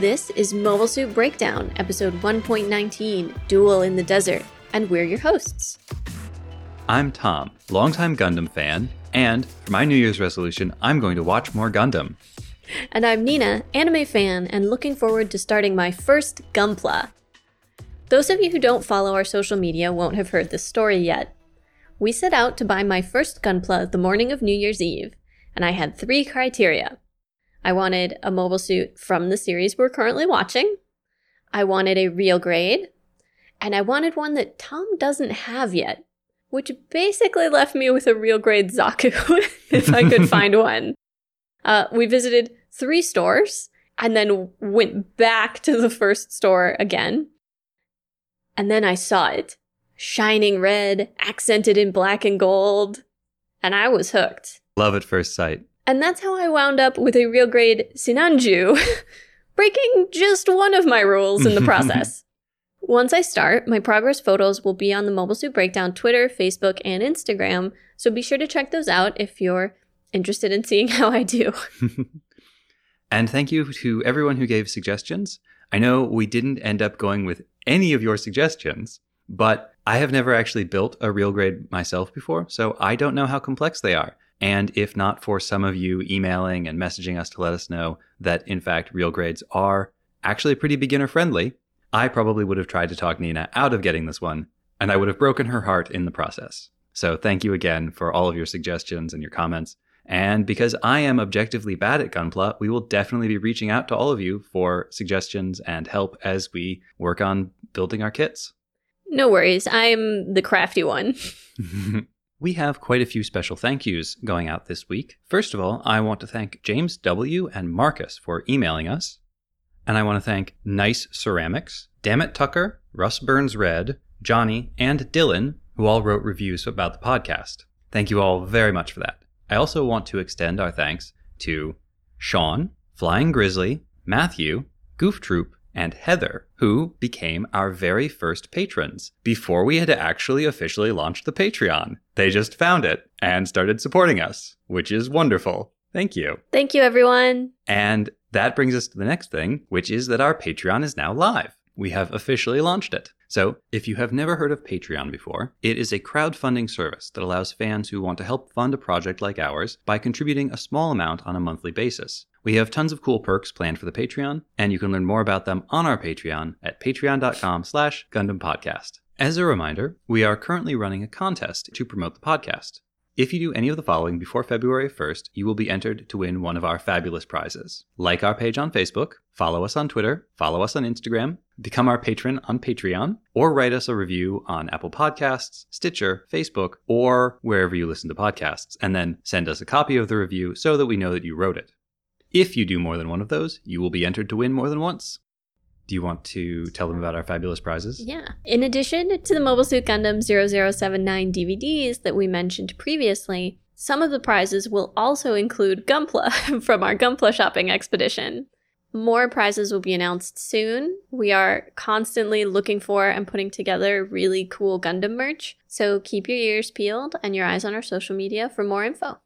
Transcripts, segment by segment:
This is Mobile Suit Breakdown, episode 1.19 Duel in the Desert, and we're your hosts. I'm Tom, longtime Gundam fan, and for my New Year's resolution, I'm going to watch more Gundam. And I'm Nina, anime fan, and looking forward to starting my first Gunpla. Those of you who don't follow our social media won't have heard this story yet. We set out to buy my first Gunpla the morning of New Year's Eve, and I had three criteria. I wanted a mobile suit from the series we're currently watching. I wanted a real grade. And I wanted one that Tom doesn't have yet, which basically left me with a real grade Zaku if I could find one. Uh, we visited three stores and then went back to the first store again. And then I saw it shining red, accented in black and gold. And I was hooked. Love at first sight. And that's how I wound up with a real grade Sinanju, breaking just one of my rules in the process. Once I start, my progress photos will be on the Mobile Suit Breakdown Twitter, Facebook, and Instagram, so be sure to check those out if you're interested in seeing how I do. and thank you to everyone who gave suggestions. I know we didn't end up going with any of your suggestions, but I have never actually built a real grade myself before, so I don't know how complex they are. And if not for some of you emailing and messaging us to let us know that, in fact, real grades are actually pretty beginner friendly, I probably would have tried to talk Nina out of getting this one, and I would have broken her heart in the process. So thank you again for all of your suggestions and your comments. And because I am objectively bad at Gunpla, we will definitely be reaching out to all of you for suggestions and help as we work on building our kits. No worries, I'm the crafty one. We have quite a few special thank yous going out this week. First of all, I want to thank James W. and Marcus for emailing us. And I want to thank Nice Ceramics, Dammit Tucker, Russ Burns Red, Johnny, and Dylan, who all wrote reviews about the podcast. Thank you all very much for that. I also want to extend our thanks to Sean, Flying Grizzly, Matthew, Goof Troop, and Heather, who became our very first patrons before we had actually officially launched the Patreon. They just found it and started supporting us, which is wonderful. Thank you. Thank you, everyone. And that brings us to the next thing, which is that our Patreon is now live. We have officially launched it. So, if you have never heard of Patreon before, it is a crowdfunding service that allows fans who want to help fund a project like ours by contributing a small amount on a monthly basis. We have tons of cool perks planned for the Patreon, and you can learn more about them on our Patreon at patreon.com slash Gundam Podcast. As a reminder, we are currently running a contest to promote the podcast. If you do any of the following before February 1st, you will be entered to win one of our fabulous prizes. Like our page on Facebook, follow us on Twitter, follow us on Instagram, become our patron on Patreon, or write us a review on Apple Podcasts, Stitcher, Facebook, or wherever you listen to podcasts, and then send us a copy of the review so that we know that you wrote it. If you do more than one of those, you will be entered to win more than once. Do you want to tell them about our fabulous prizes? Yeah. In addition to the Mobile Suit Gundam 0079 DVDs that we mentioned previously, some of the prizes will also include Gunpla from our Gunpla shopping expedition. More prizes will be announced soon. We are constantly looking for and putting together really cool Gundam merch, so keep your ears peeled and your eyes on our social media for more info.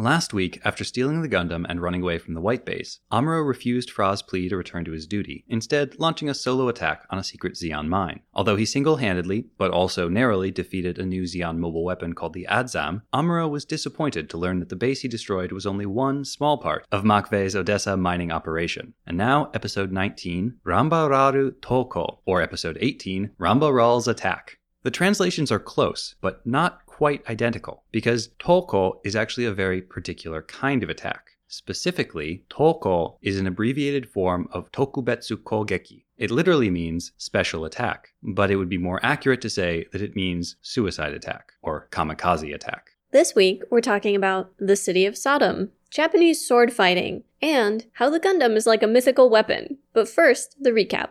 Last week, after stealing the Gundam and running away from the White Base, Amuro refused Fra's plea to return to his duty, instead launching a solo attack on a secret Zeon mine. Although he single-handedly, but also narrowly, defeated a new Zeon mobile weapon called the Adzam, Amuro was disappointed to learn that the base he destroyed was only one small part of M'Quve's Odessa mining operation. And now, episode 19, Ramba Raru Toko, or episode 18, Ramba Ral's Attack. The translations are close, but not quite identical, because Toko is actually a very particular kind of attack. Specifically, Toko is an abbreviated form of Tokubetsu Kogeki. It literally means special attack, but it would be more accurate to say that it means suicide attack or kamikaze attack. This week, we're talking about the city of Sodom, Japanese sword fighting, and how the Gundam is like a mythical weapon. But first, the recap.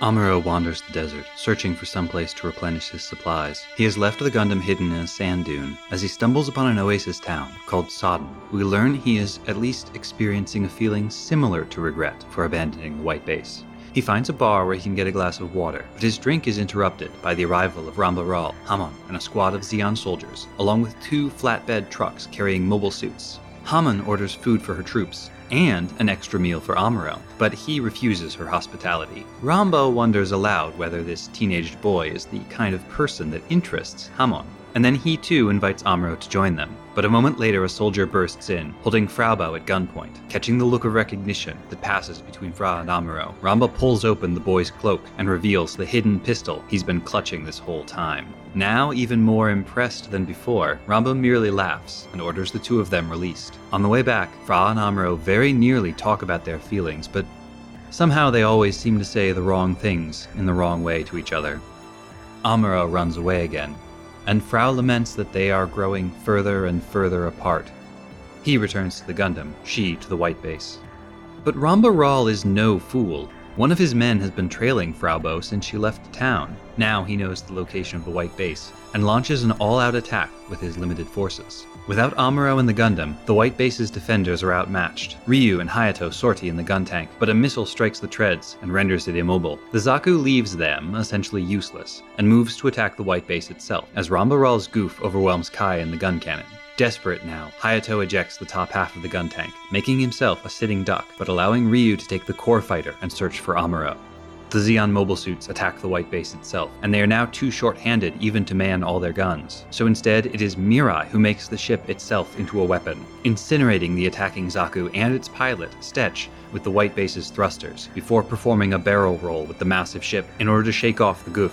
Amuro wanders the desert, searching for some place to replenish his supplies. He has left the Gundam hidden in a sand dune. As he stumbles upon an oasis town called Sodom, we learn he is at least experiencing a feeling similar to regret for abandoning the White Base. He finds a bar where he can get a glass of water, but his drink is interrupted by the arrival of Ramba Ral, Hamon, and a squad of Zeon soldiers, along with two flatbed trucks carrying mobile suits. Hamon orders food for her troops, and an extra meal for Amuro, but he refuses her hospitality. Rambo wonders aloud whether this teenaged boy is the kind of person that interests Hamon. And then he too invites Amuro to join them. But a moment later, a soldier bursts in, holding Frau Bow at gunpoint. Catching the look of recognition that passes between Fra and Amuro, Ramba pulls open the boy's cloak and reveals the hidden pistol he's been clutching this whole time. Now, even more impressed than before, Ramba merely laughs and orders the two of them released. On the way back, Fra and Amuro very nearly talk about their feelings, but somehow they always seem to say the wrong things in the wrong way to each other. Amuro runs away again, and Frau laments that they are growing further and further apart. He returns to the Gundam, she to the White Base. But Ramba Ral is no fool. One of his men has been trailing Frau Bow since she left town. Now he knows the location of the White Base, and launches an all out attack with his limited forces. Without Amuro and the Gundam, the White Base's defenders are outmatched. Ryu and Hayato sortie in the gun tank, but a missile strikes the treads and renders it immobile. The Zaku leaves them essentially useless, and moves to attack the White Base itself, as Ramba Ral's Gouf overwhelms Kai and the gun cannon. Desperate now, Hayato ejects the top half of the gun tank, making himself a sitting duck, but allowing Ryu to take the core fighter and search for Amuro. The Zeon mobile suits attack the White Base itself, and they are now too short handed even to man all their guns. So instead, it is Mirai who makes the ship itself into a weapon, incinerating the attacking Zaku and its pilot, Stetch, with the White Base's thrusters, before performing a barrel roll with the massive ship in order to shake off the Gouf.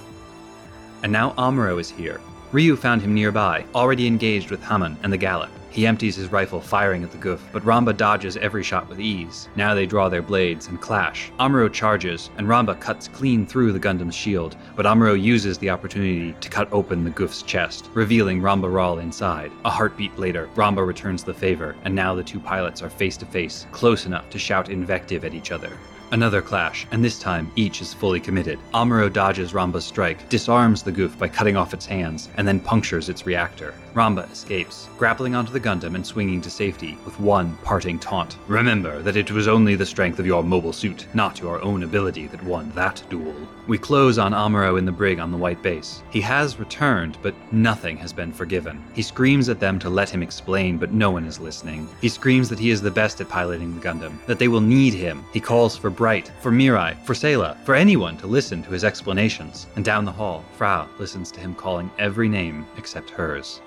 And now Amuro is here. Ryu found him nearby, already engaged with Hamon and the Gallop. He empties his rifle, firing at the Gouf, but Ramba dodges every shot with ease. Now they draw their blades and clash. Amuro charges, and Ramba cuts clean through the Gundam's shield, but Amuro uses the opportunity to cut open the Gouf's chest, revealing Ramba Ral inside. A heartbeat later, Ramba returns the favor, and now the two pilots are face to face, close enough to shout invective at each other. Another clash, and this time each is fully committed. Amuro dodges Ramba's strike, disarms the Gouf by cutting off its hands, and then punctures its reactor. Ramba escapes, grappling onto the Gundam and swinging to safety with one parting taunt. Remember that it was only the strength of your mobile suit, not your own ability, that won that duel. We close on Amuro in the brig on the White Base. He has returned, but nothing has been forgiven. He screams at them to let him explain, but no one is listening. He screams that he is the best at piloting the Gundam, that they will need him. He calls for Bright, for Mirai, for Sayla, for anyone to listen to his explanations. And down the hall, Frau listens to him calling every name except hers.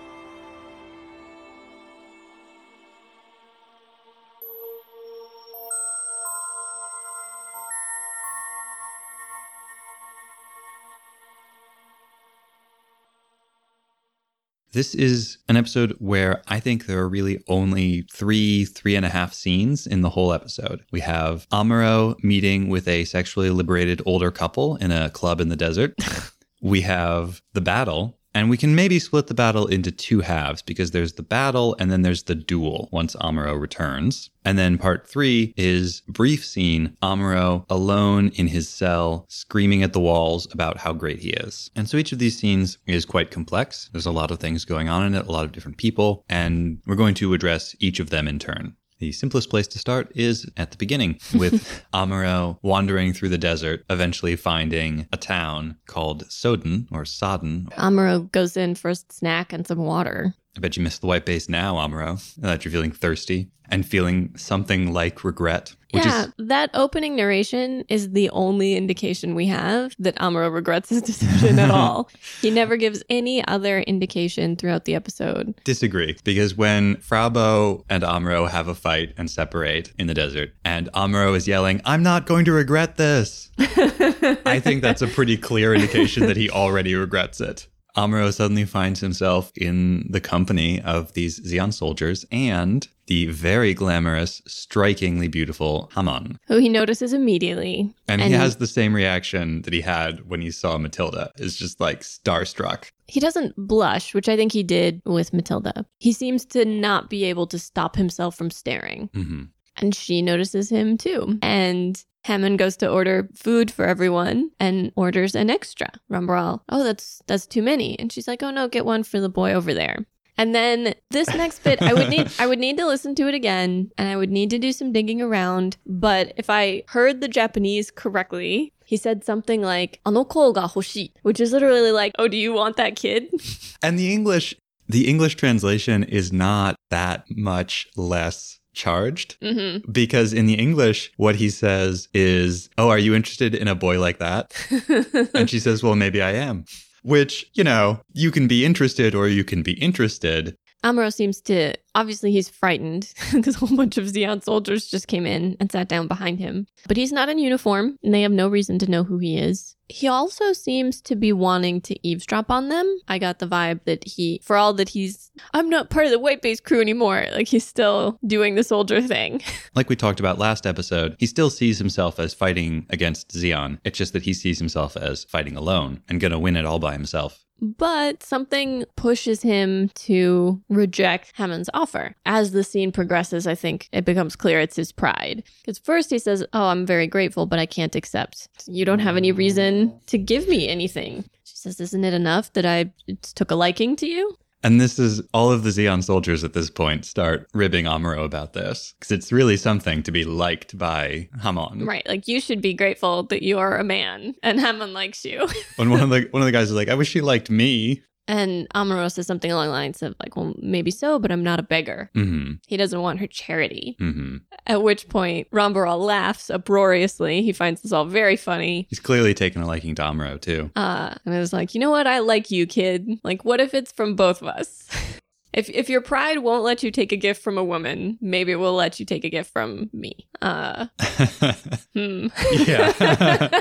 This is an episode where I think there are really only three, three and a half scenes in the whole episode. We have Amuro meeting with a sexually liberated older couple in a club in the desert. we have the battle and we can maybe split the battle into two halves because there's the battle and then there's the duel once Amuro returns. And then part three is brief scene Amuro alone in his cell screaming at the walls about how great he is. And so each of these scenes is quite complex. There's a lot of things going on in it, a lot of different people, and we're going to address each of them in turn. The simplest place to start is at the beginning with Amuro wandering through the desert, eventually finding a town called Soden or Sodden. Amuro goes in for a snack and some water. I bet you missed the white base now, Amuro, that uh, you're feeling thirsty and feeling something like regret. Yeah, is, that opening narration is the only indication we have that Amuro regrets his decision at all. He never gives any other indication throughout the episode. Disagree, because when Frau Bow and Amuro have a fight and separate in the desert, and Amuro is yelling, I'm not going to regret this, I think that's a pretty clear indication that he already regrets it. Amuro suddenly finds himself in the company of these Zeon soldiers and the very glamorous, strikingly beautiful Hamon. Who he notices immediately. And, he has the same reaction that he had when he saw Matilda. Is just like starstruck. He doesn't blush, which I think he did with Matilda. He seems to not be able to stop himself from staring. hmm And she notices him too. And Hamon goes to order food for everyone and orders an extra. Ramba Ral, oh, that's that's too many. And she's like, oh no, get one for the boy over there. And then this next bit, I would need I would need to listen to it again, and I would need to do some digging around. But if I heard the Japanese correctly, he said something like "ano ko ga hoshi," which is literally like, "Oh, do you want that kid?" And the English, the English translation is not that much less charged hmm because in the English, what he says is, "Oh, are you interested in a boy like that?" And she says, Well, maybe I am. Which, you know, you can be interested or you can be interested. Amuro seems to obviously he's frightened because a whole bunch of Zeon soldiers just came in and sat down behind him. But he's not in uniform and they have no reason to know who he is. He also seems to be wanting to eavesdrop on them. I got the vibe that he, for all that he's, I'm not part of the white base crew anymore. Like he's still doing the soldier thing. Like we talked about last episode, he still sees himself as fighting against Zeon. It's just that he sees himself as fighting alone and gonna win it all by himself. But something pushes him to reject Hamon's offer. As the scene progresses, I think it becomes clear it's his pride. Because first he says, Oh, I'm very grateful, but I can't accept. You don't have any reason to give me anything. She says, Isn't it enough that I took a liking to you? And this is all of the Zeon soldiers at this point start ribbing Amuro about this because it's really something to be liked by Hamon. Right. Like you should be grateful that you are a man and Hamon likes you. and one of the one of the guys is like, "I wish she liked me." And Amuro says something along the lines of, like, well, maybe so, but I'm not a beggar. hmm He doesn't want her charity. hmm At which point, Ramba Ral laughs uproariously. He finds this all very funny. He's clearly taken a liking to Amuro too. Uh, and I was like, you know what? I like you, kid. Like, what if it's from both of us? if if your pride won't let you take a gift from a woman, maybe it will let you take a gift from me. Uh, hmm. yeah.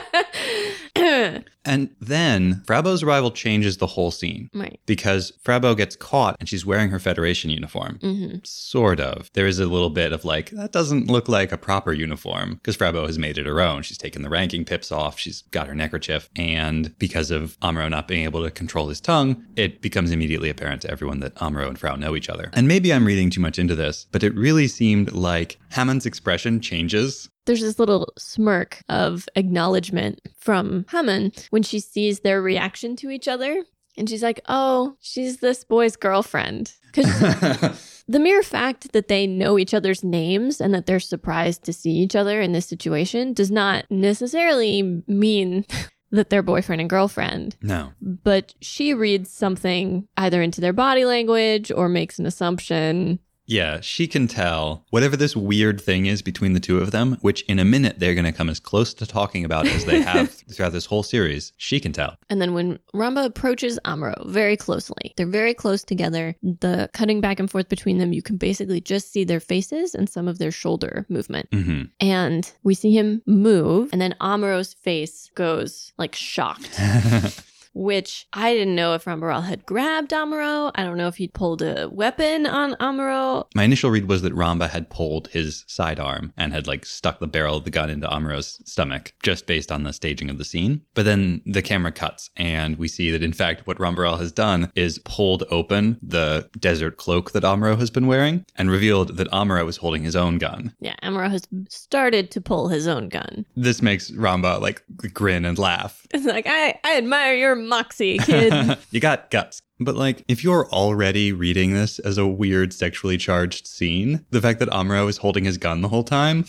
and then Frau Bow's arrival changes the whole scene right. because Frau Bow gets caught and she's wearing her Federation uniform. hmm Sort of. There is a little bit of like, that doesn't look like a proper uniform because Frau Bow has made it her own. She's taken the ranking pips off, she's got her neckerchief. And because of Amuro not being able to control his tongue, it becomes immediately apparent to everyone that Amuro and Frau know each other. And maybe I'm reading too much into this, but it really seemed like Hamon's expression changes There's this little smirk of acknowledgement from Hamon when she sees their reaction to each other. And she's like, oh, she's this boy's girlfriend. Because the mere fact that they know each other's names and that they're surprised to see each other in this situation does not necessarily mean that they're boyfriend and girlfriend. no. But she reads something either into their body language or makes an assumption. Yeah, she can tell whatever this weird thing is between the two of them, which in a minute they're going to come as close to talking about as they have throughout this whole series. She can tell. And then when Ramba approaches Amuro very closely, they're very close together. The cutting back and forth between them, you can basically just see their faces and some of their shoulder movement. hmm And we see him move, and then Amuro's face goes like shocked. Which I didn't know if Ramba Ral had grabbed Amuro. I don't know if he'd pulled a weapon on Amuro. My initial read was that Ramba had pulled his sidearm and had like stuck the barrel of the gun into Amuro's stomach just based on the staging of the scene. But then the camera cuts and we see that in fact what Ramba Ral has done is pulled open the desert cloak that Amuro has been wearing and revealed that Amuro was holding his own gun. Yeah, Amuro has started to pull his own gun. This makes Ramba like grin and laugh. It's like, I, I admire your moxie, kid. you got guts. But like, if you're already reading this as a weird sexually charged scene, the fact that Amuro is holding his gun the whole time,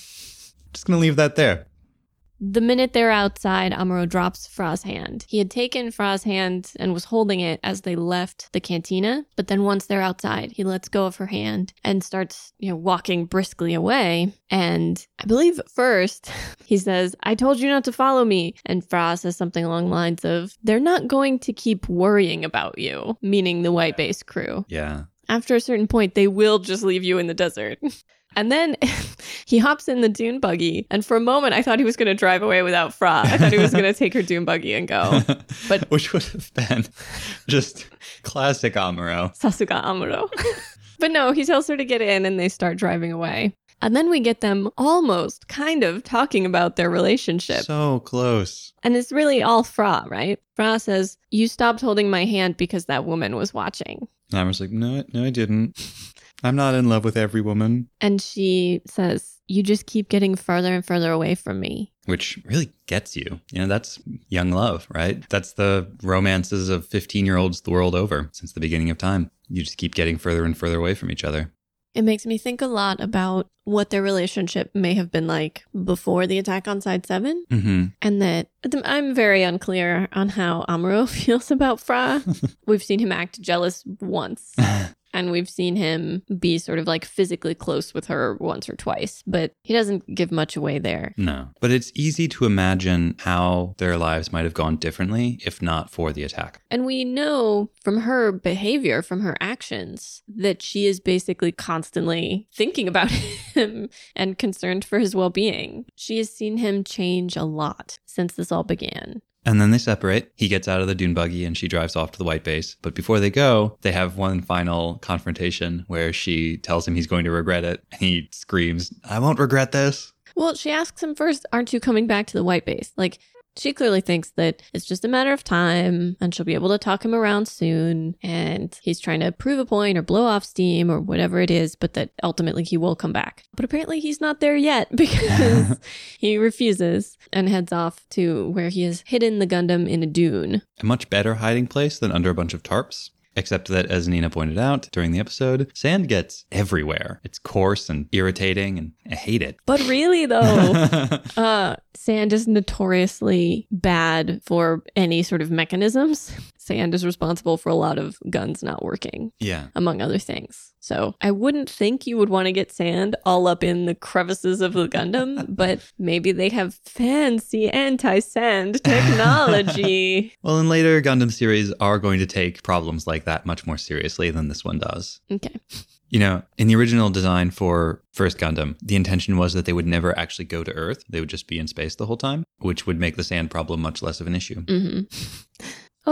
just gonna leave that there. The minute they're outside, Amuro drops Fra's hand. He had taken Fra's hand and was holding it as they left the cantina, but then once they're outside, he lets go of her hand and starts, you know, walking briskly away. And I believe at first he says, I told you not to follow me. And Fra says something along the lines of, They're not going to keep worrying about you, meaning the white base crew. Yeah. After a certain point, they will just leave you in the desert. And then he hops in the dune buggy. And for a moment, I thought he was going to drive away without Fra. I thought he was going to take her dune buggy and go. But Which would have been just classic Amuro. Sasuga Amuro. but no, he tells her to get in and they start driving away. And then we get them almost kind of talking about their relationship. So close. and it's really all Fra, right? Fra says, You stopped holding my hand because that woman was watching. And Amuro's like, no, no, I didn't. I'm not in love with every woman. And she says, You just keep getting further and further away from me. Which really gets you. You know, that's young love, right? That's the romances of 15 year olds the world over since the beginning of time. You just keep getting further and further away from each other. It makes me think a lot about what their relationship may have been like before the attack on Side 7. Mm-hmm. And that I'm very unclear on how Amuro feels about Fra. we've seen him act jealous once. And we've seen him be sort of like physically close with her once or twice, but he doesn't give much away there. No. But it's easy to imagine how their lives might have gone differently if not for the attack. And we know from her behavior, from her actions, that she is basically constantly thinking about him and concerned for his well being. She has seen him change a lot since this all began. And then they separate. He gets out of the dune buggy and she drives off to the white base. But before they go, they have one final confrontation where she tells him he's going to regret it. And he screams, I won't regret this. Well, she asks him first, Aren't you coming back to the white base? Like, she clearly thinks that it's just a matter of time and she'll be able to talk him around soon. And he's trying to prove a point or blow off steam or whatever it is, but that ultimately he will come back. But apparently he's not there yet because he refuses and heads off to where he has hidden the Gundam in a dune. A much better hiding place than under a bunch of tarps. Except that, as Nina pointed out during the episode, sand gets everywhere. It's coarse and irritating, and I hate it. But really, though, uh, sand is notoriously bad for any sort of mechanisms. Sand is responsible for a lot of guns not working. yeah. among other things. So I wouldn't think you would want to get sand all up in the crevices of the Gundam, but maybe they have fancy anti-sand technology. Well, in later Gundam series are going to take problems like that much more seriously than this one does. okay. You know, in the original design for First Gundam, the intention was that they would never actually go to Earth. They would just be in space the whole time, which would make the sand problem much less of an issue. hmm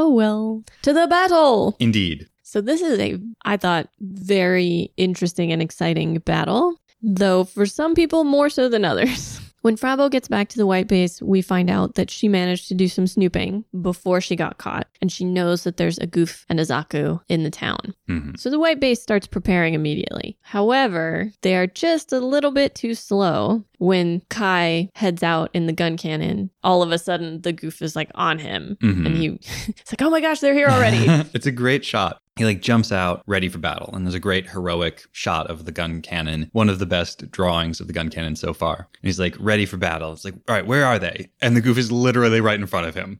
Oh well. To the battle. Indeed. So this is a I thought very interesting and exciting battle, though for some people more so than others. When Frau Bow gets back to the White Base, we find out that she managed to do some snooping before she got caught, and she knows that there's a Gouf and a Zaku in the town. hmm So the White Base starts preparing immediately. However, they are just a little bit too slow. When Kai heads out in the gun cannon, all of a sudden the Gouf is like on him, Mhm. and he it's like, oh my gosh, they're here already. it's a great shot. He like jumps out ready for battle, and there's a great heroic shot of the gun cannon, one of the best drawings of the gun cannon so far. And he's like ready for battle. It's like, all right, where are they? And the Gouf is literally right in front of him,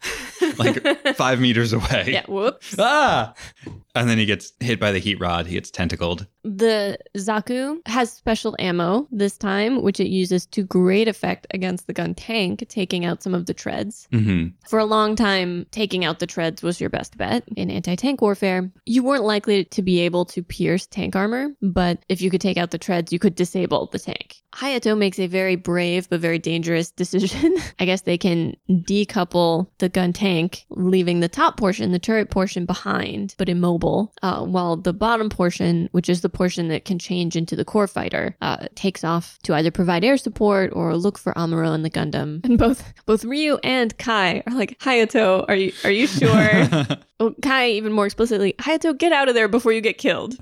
like five meters away. yeah, whoops. Ah! And then he gets hit by the heat rod. He gets tentacled. The Zaku has special ammo this time, which it uses to great effect against the gun tank, taking out some of the treads. hmm For a long time, taking out the treads was your best bet in anti tank warfare. You weren't likely to be able to pierce tank armor, but if you could take out the treads, you could disable the tank. Hayato makes a very brave but very dangerous decision. I guess they can decouple the gun tank, leaving the top portion, the turret portion, behind, but immobile, uh, while the bottom portion, which is the portion that can change into the core fighter, uh, takes off to either provide air support or look for Amuro and the Gundam. And both both Ryu and Kai are like, Hayato, are you are you sure? oh, Kai even more explicitly, Hayato, get out of there before you get killed.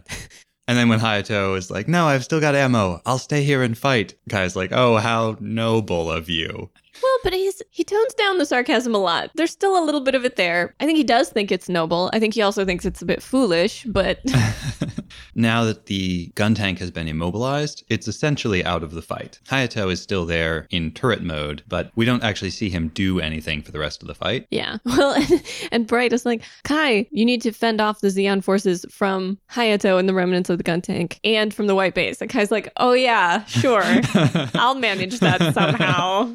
And then when Hayato is like, no, I've still got ammo. I'll stay here and fight. Kai's like, oh, how noble of you. Well, but he's he tones down the sarcasm a lot. There's still a little bit of it there. I think he does think it's noble. I think he also thinks it's a bit foolish, but now that the gun tank has been immobilized, it's essentially out of the fight. Hayato is still there in turret mode, but we don't actually see him do anything for the rest of the fight. yeah. Well, and, and Bright is like, Kai, you need to fend off the Zeon forces from Hayato and the remnants of the gun tank and from the White Base. And Kai's like, oh yeah, sure. I'll manage that somehow.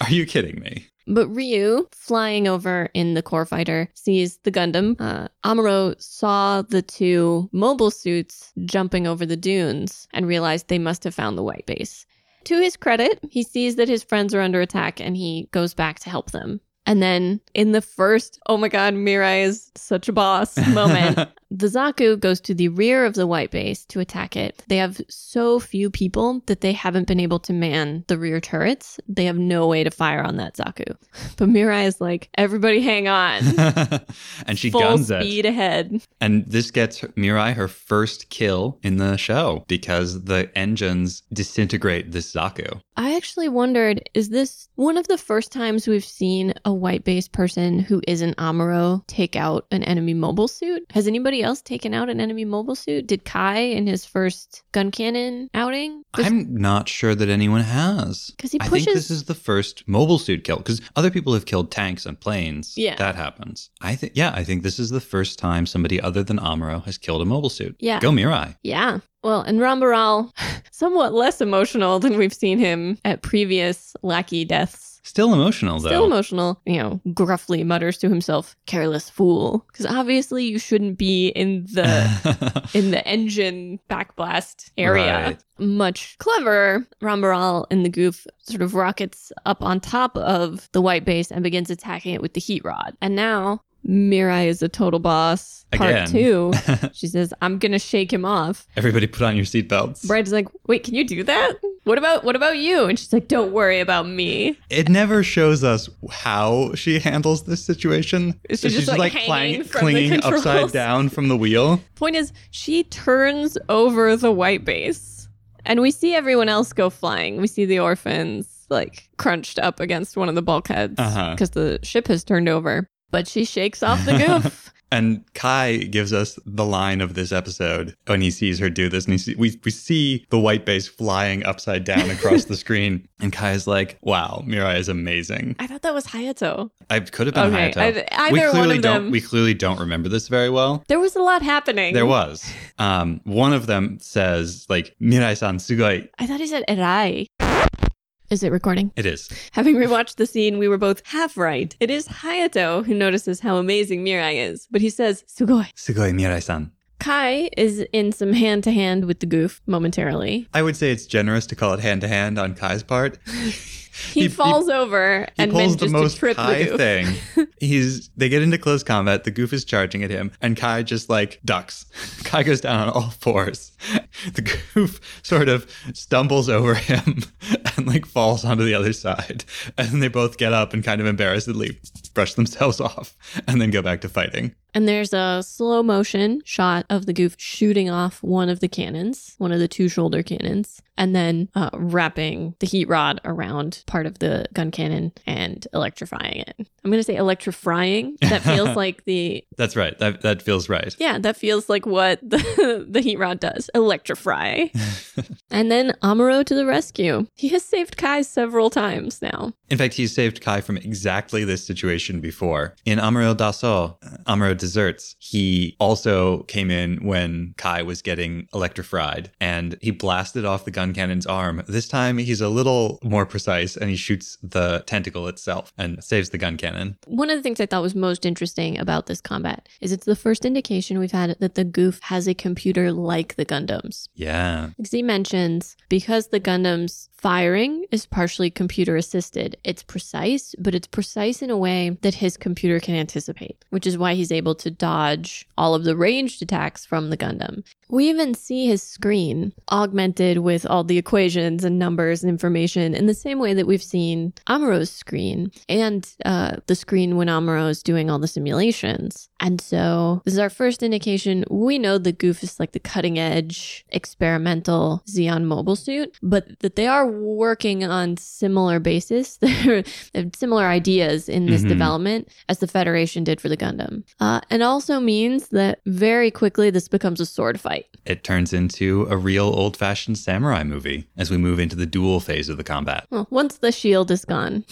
Are you kidding me? But Ryu, flying over in the core fighter, sees the Gundam. Uh, Amuro saw the two mobile suits jumping over the dunes and realized they must have found the white base. To his credit, he sees that his friends are under attack and he goes back to help them. And then in the first, oh my god, Mirai is such a boss moment, the Zaku goes to the rear of the white base to attack it. They have so few people that they haven't been able to man the rear turrets. They have no way to fire on that Zaku. But Mirai is like, everybody hang on. and she Full guns speed it. ahead. And this gets Mirai her first kill in the show because the engines disintegrate this Zaku. I actually wondered is this one of the first times we've seen a white base person who isn't Amuro take out an enemy mobile suit? Has anybody else taken out an enemy mobile suit? Did Kai in his first gun cannon outing? I'm not sure that anyone has. Because he I think pushes- this is the first mobile suit kill because other people have killed tanks and planes. Yeah. that happens. I think. Yeah, I think this is the first time somebody other than Amuro has killed a mobile suit. Yeah. go Mirai. Yeah. Well, and Ramba Ral, somewhat less emotional than we've seen him at previous lackey deaths. Still emotional though. Still emotional, you know, gruffly mutters to himself, careless fool. Because obviously you shouldn't be in the in the engine backblast area. Right. Much clever, Ramba Ral in the Gouf sort of rockets up on top of the white base and begins attacking it with the heat rod. And now Mirai is a total boss. Part Again. two. She says, I'm gonna shake him off. Everybody, put on your seatbelts. Brad's like, wait, can you do that? What about what about you? And she's like, don't worry about me. It never shows us how she handles this situation. Is she she's just, like, hanging from the clinging controls? upside down from the wheel. Point is, she turns over the white base, and we see everyone else go flying. We see the orphans like crunched up against one of the bulkheads Uh-huh. because the ship has turned over. But she shakes off the Gouf. And Kai gives us the line of this episode when he sees her do this. And he see, we, we see the white base flying upside down across the screen. And Kai is like, wow, Mirai is amazing. I thought that was Hayato. I could have been Okay, Hayato. I- we either one clearly of don't them. we clearly don't remember this very well. There was a lot happening. There was. Um, one of them says, like, Mirai-san sugoi. I thought he said Erai. Is it recording? It is. Having rewatched the scene, we were both half right. It is Hayato who notices how amazing Mirai is, but he says, Sugoi. Sugoi Mirai-san. Kai is in some hand to hand with the Gouf momentarily. I would say it's generous to call it hand to hand on Kai's part. He, falls over He and pulls the most trip Kai the thing. He's they get into close combat. The Gouf is charging at him, and Kai just like ducks. Kai goes down on all fours. The Gouf sort of stumbles over him and like falls onto the other side. And then they both get up and kind of embarrassedly brush themselves off and then go back to fighting. And there's a slow motion shot of the Gouf shooting off one of the cannons, one of the two shoulder cannons, and then uh, wrapping the heat rod around part of the gun cannon and electrifying it. I'm going to say electrifying. That feels like the, That's right. That that feels right. yeah, that feels like what the, the heat rod does electrify. and then Amuro to the rescue. He has saved Kai several times now. In fact, he saved Kai from exactly this situation before. In Amuro Daso, Amuro Desserts, he also came in when Kai was getting electrified and he blasted off the gun cannon's arm. This time he's a little more precise and he shoots the tentacle itself and saves the gun cannon. One of the things I thought was most interesting about this combat is it's the first indication we've had that the Gouf has a computer like the Gundams. Yeah. Because he mentions because the Gundam's firing is partially computer assisted, it's precise, but it's precise in a way that his computer can anticipate, which is why he's able to dodge all of the ranged attacks from the Gundam. We even see his screen augmented with all the equations and numbers and information in the same way that we've seen Amuro's screen and uh, the screen when Amuro is doing all the simulations. And so this is our first indication. We know the Gouf is like the cutting edge experimental Zeon mobile suit, but that they are working on similar basis, similar ideas in this Mhm. development as the Federation did for the Gundam. Uh, and also means that very quickly this becomes a sword fight. It turns into a real old fashioned samurai movie as we move into the duel phase of the combat. Well, once the shield is gone,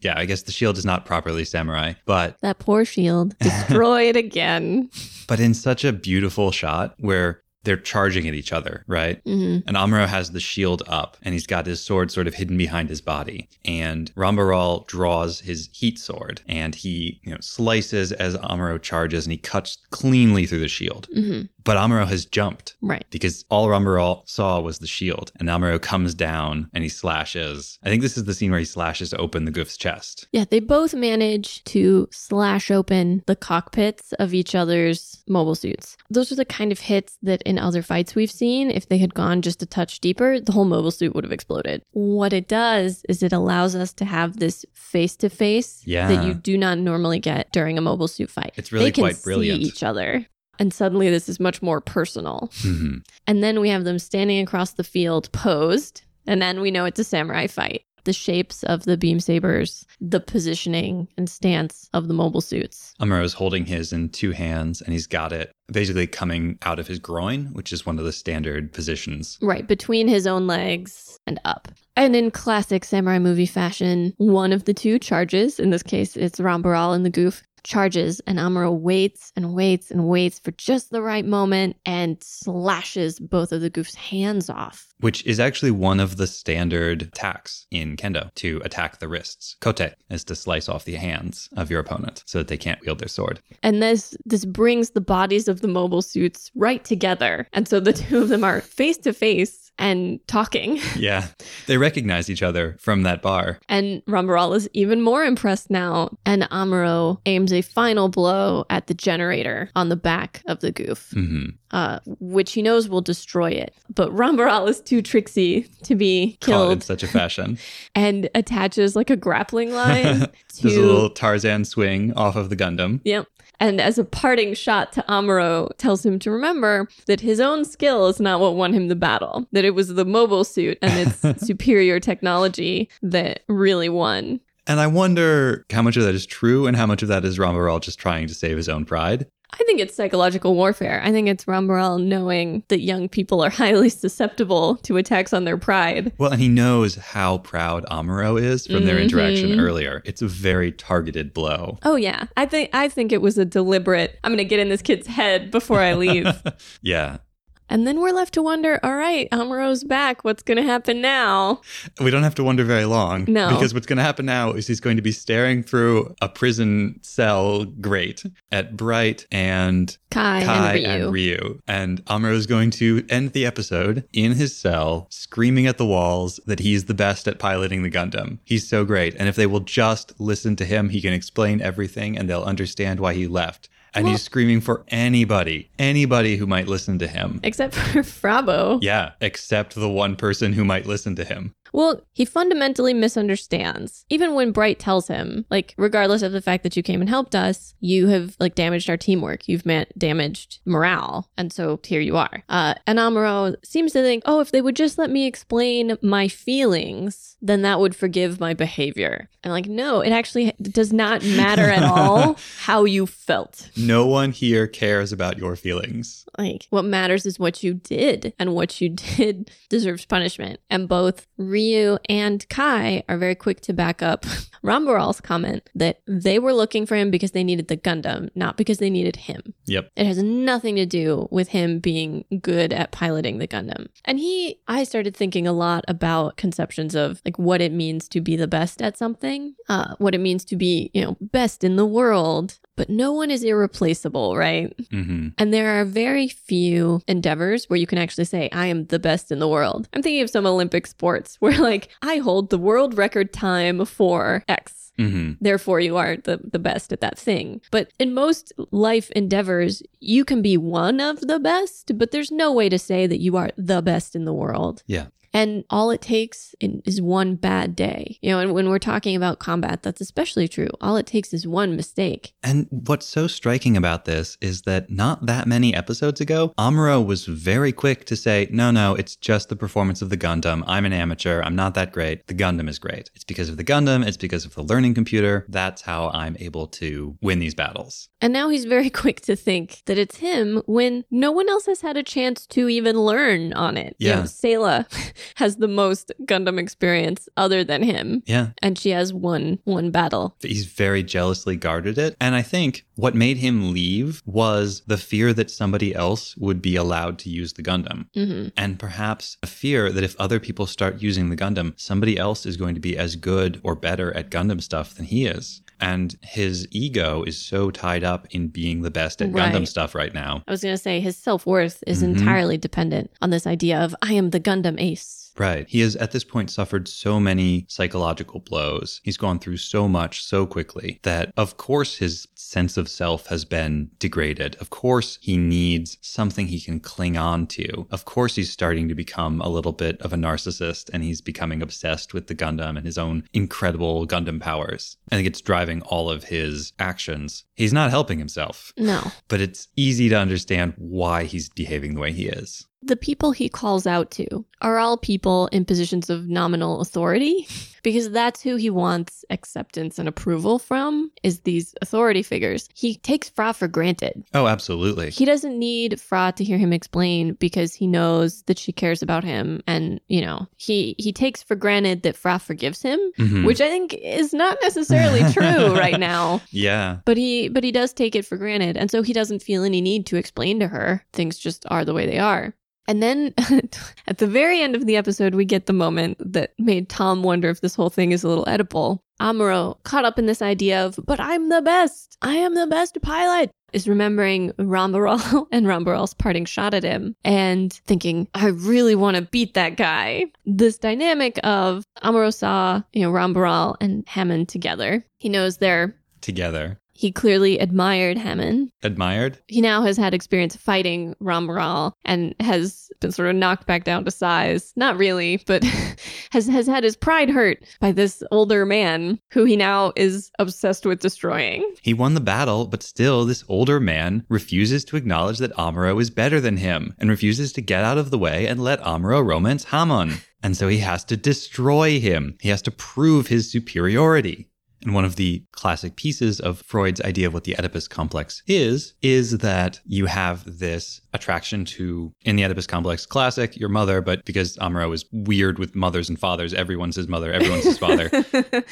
Yeah, I guess the shield is not properly samurai, but that poor shield destroyed again. but in such a beautiful shot where they're charging at each other, right? hmm And Amuro has the shield up and he's got his sword sort of hidden behind his body. And Ramba Ral draws his heat sword and he, you know, slices as Amuro charges and he cuts cleanly through the shield. hmm But Amuro has jumped Right. because all Ramba Ral saw was the shield. And Amuro comes down and he slashes. I think this is the scene where he slashes open the Gouf's chest. Yeah, they both manage to slash open the cockpits of each other's mobile suits. Those are the kind of hits that in other fights we've seen, if they had gone just a touch deeper, the whole mobile suit would have exploded. What it does is it allows us to have this face to face that you do not normally get during a mobile suit fight. It's really they can quite brilliant. See each other. And suddenly this is much more personal. Mhm. And then we have them standing across the field posed. And then we know it's a samurai fight. The shapes of the beam sabers, the positioning and stance of the mobile suits. Amuro's holding his in two hands and he's got it basically coming out of his groin, which is one of the standard positions. Right, between his own legs and up. And in classic samurai movie fashion, one of the two charges, in this case it's Ramba Ral and the Gouf, charges and Amuro waits and waits and waits for just the right moment and slashes both of the Gouf's hands off. Which is actually one of the standard attacks in kendo to attack the wrists. Kote is to slice off the hands of your opponent so that they can't wield their sword. And this this brings the bodies of the mobile suits right together. And so the two of them are face to face and talking. Yeah, they recognize each other from that bar. And Ramba Ral is even more impressed now. And Amuro aims a final blow at the generator on the back of the Gouf, hmm uh, which he knows will destroy it. But Ramba Ral is too tricksy to be Caught in such a fashion. and attaches like a grappling line to There's a little Tarzan swing off of the Gundam. Yep. And as a parting shot to Amuro, tells him to remember that his own skill is not what won him the battle, that it was the mobile suit and its superior technology that really won. And I wonder how much of that is true and how much of that is Ramba Ral just trying to save his own pride. I think it's psychological warfare. I think it's Ramba Ral knowing that young people are highly susceptible to attacks on their pride. Well, and he knows how proud Amuro is from their interaction Mhm. earlier. It's a very targeted blow. Oh yeah, I think I think it was a deliberate. I'm going to get in this kid's head before I leave. yeah. And then we're left to wonder, all right, Amuro's back. What's going to happen now? We don't have to wonder very long. No. Because what's going to happen now is he's going to be staring through a prison cell grate at Bright and Kai, Kai and Ryu. and Ryu. And Amuro is going to end the episode in his cell, screaming at the walls that he's the best at piloting the Gundam. He's so great. And if they will just listen to him, he can explain everything and they'll understand why he left. And Well- he's screaming for anybody, anybody who might listen to him. Except for Frau Bow. Yeah, except the one person who might listen to him. Well, he fundamentally misunderstands. Even when Bright tells him, like, regardless of the fact that you came and helped us, you have like damaged our teamwork. You've ma- damaged morale, and so here you are. Uh, and Amuro seems to think, oh, if they would just let me explain my feelings, then that would forgive my behavior. And like, no, it actually does not matter at all how you felt. No one here cares about your feelings. Like, what matters is what you did, and what you did deserves punishment. And both Ryu and Kai are very quick to back up Ramba Ral's comment that they were looking for him because they needed the Gundam, not because they needed him. Yep. It has nothing to do with him being good at piloting the Gundam. And he, I started thinking a lot about conceptions of like what it means to be the best at something, uh, what it means to be, you know, best in the world. But no one is irreplaceable, right? hmm And there are very few endeavors where you can actually say, I am the best in the world. I'm thinking of some Olympic sports where, like, I hold the world record time for X. hmm Therefore, you are the, the best at that thing. But in most life endeavors, you can be one of the best, but there's no way to say that you are the best in the world. Yeah. And all it takes is one bad day. You know, and when we're talking about combat, that's especially true. All it takes is one mistake. And what's so striking about this is that not that many episodes ago, Amuro was very quick to say, no, no, it's just the performance of the Gundam. I'm an amateur. I'm not that great. The Gundam is great. It's because of the Gundam. It's because of the learning computer. That's how I'm able to win these battles. And now he's very quick to think that it's him when no one else has had a chance to even learn on it. You Yeah. know, Sayla has the most Gundam experience other than him. Yeah. And she has one one battle. He's very jealously guarded it. And I think what made him leave was the fear that somebody else would be allowed to use the Gundam. hmm And perhaps a fear that if other people start using the Gundam, somebody else is going to be as good or better at Gundam stuff than he is. And his ego is so tied up in being the best at Gundam stuff right now. I was going to say his self worth is Mhm. entirely dependent on this idea of I am the Gundam ace. Right. He has at this point suffered so many psychological blows. He's gone through so much so quickly that, of course, his sense of self has been degraded. Of course, he needs something he can cling on to. Of course, he's starting to become a little bit of a narcissist and he's becoming obsessed with the Gundam and his own incredible Gundam powers. I think it's driving all of his actions. He's not helping himself, No. but it's easy to understand why he's behaving the way he is. The people he calls out to are all people in positions of nominal authority because that's who he wants acceptance and approval from is these authority figures. He takes Frau for granted. Oh, absolutely. He doesn't need Frau to hear him explain because he knows that she cares about him and, you know, he he takes for granted that Frau forgives him, Mhm. which I think is not necessarily true right now. yeah. But he but he does take it for granted and so he doesn't feel any need to explain to her. Things just are the way they are. And then at the very end of the episode we get the moment that made Tom wonder if this whole thing is a little Oedipal. Amuro, caught up in this idea of, but I'm the best. I am the best pilot. Is remembering Ramba Ral and Ramba Ral's parting shot at him and thinking, I really want to beat that guy. This dynamic of Amuro saw, you know, Ramba Ral and Hamon together. He knows they're Together. He clearly admired Hamon. Admired? He now has had experience fighting Ramba Ral and has been sort of knocked back down to size. Not really, but has has had his pride hurt by this older man who he now is obsessed with destroying. He won the battle, but still, this older man refuses to acknowledge that Amuro is better than him and refuses to get out of the way and let Amuro romance Hamon. And so he has to destroy him. He has to prove his superiority. And one of the classic pieces of Freud's idea of what the Oedipus complex is, is that you have this attraction to, in the Oedipus complex, classic, your mother, but because Amuro is weird with mothers and fathers, everyone's his mother, everyone's his father.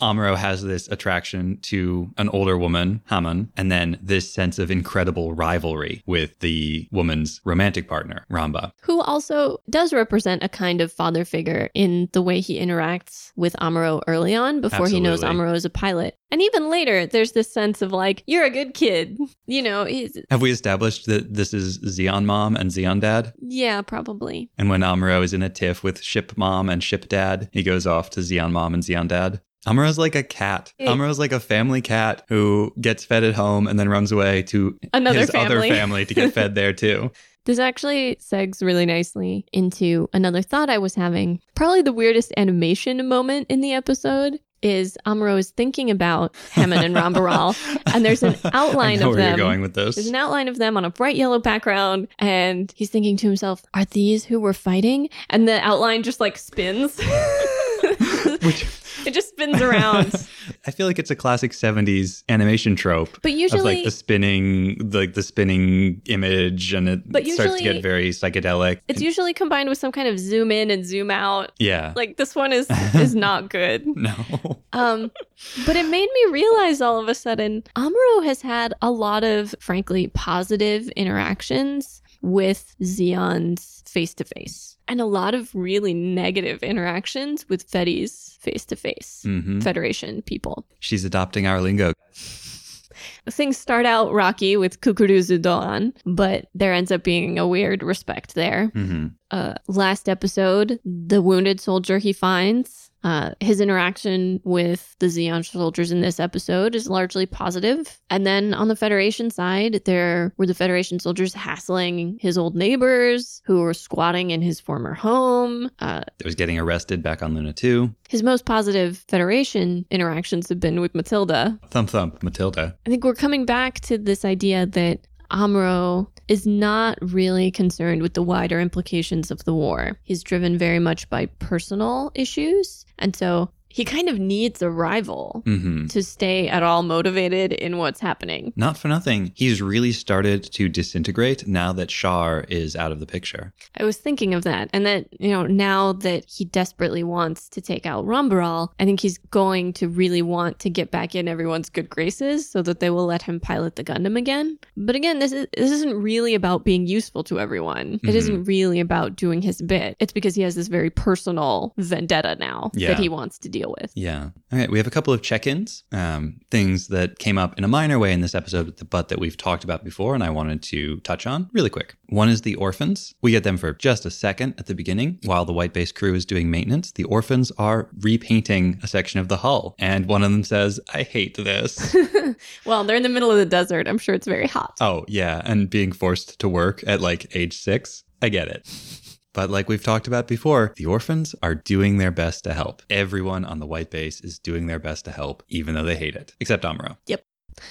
Amuro has this attraction to an older woman, Hamon, and then this sense of incredible rivalry with the woman's romantic partner, Ramba. who also does represent a kind of father figure in the way he interacts with Amuro early on before he knows Amuro is a pilot. And even later, there's this sense of like, you're a good kid. You know, he's, Have we established that this is Zeon mom and Zeon dad? yeah, probably. And when Amuro is in a tiff with ship mom and ship dad, he goes off to Zeon mom and Zeon dad. Amuro's like a cat. It- Amuro's like a family cat who gets fed at home and then runs away to Another his other family. family to get fed there too. This actually segs really nicely into another thought I was having. Probably the weirdest animation moment in the episode is Amuro is thinking about Hamon and Ramba Ral, and there's an outline I know of where them. you're going with this. There's an outline of them on a bright yellow background, and he's thinking to himself, Are these who were fighting? And the outline just like spins. Which it just spins around. I feel like it's a classic 70s animation trope. But of usually, like the spinning like the spinning image and it But starts to usually- get very psychedelic. it's usually combined with some kind of zoom in and zoom out. yeah. Like this one is is not good. no. Um, but it made me realize all of a sudden, Amuro has had a lot of, frankly, positive interactions with Zeon's face to face, and a lot of really negative interactions with Fetty's face to face Federation people. She's adopting our lingo. Things start out rocky with Cucuruz Doan, but there ends up being a weird respect there. hmm uh, last episode, the wounded soldier he finds, uh, his interaction with the Zeon soldiers in this episode is largely positive. And then on the Federation side, there were the Federation soldiers hassling his old neighbors who were squatting in his former home. Uh, There was getting arrested back on Luna 2. his most positive Federation interactions have been with Matilda, Thump thump, Matilda. I think we're coming back to this idea that Amuro is not really concerned with the wider implications of the war. He's driven very much by personal issues. And so he kind of needs a rival hmm to stay at all motivated in what's happening. Not for nothing, he's really started to disintegrate now that Char is out of the picture. I was thinking of that, and that, you know, now that he desperately wants to take out Rambaral, I think he's going to really want to get back in everyone's good graces so that they will let him pilot the Gundam again. But again, this, is, this isn't really about being useful to everyone. It Mhm. isn't really about doing his bit. It's because he has this very personal vendetta now Yeah. that he wants to deal with. Yeah. All right. We have a couple of check ins, um, things that came up in a minor way in this episode, but that we've talked about before, and I wanted to touch on really quick. One is the orphans. We get them for just a second at the beginning while the white base crew is doing maintenance. The orphans are repainting a section of the hull, and one of them says, I hate this. well, they're in the middle of the desert. I'm sure it's very hot. oh, yeah. And being forced to work at like age six, I get it. But like we've talked about before, the orphans are doing their best to help. Everyone on the white base is doing their best to help, even though they hate it, except Amuro. Yep.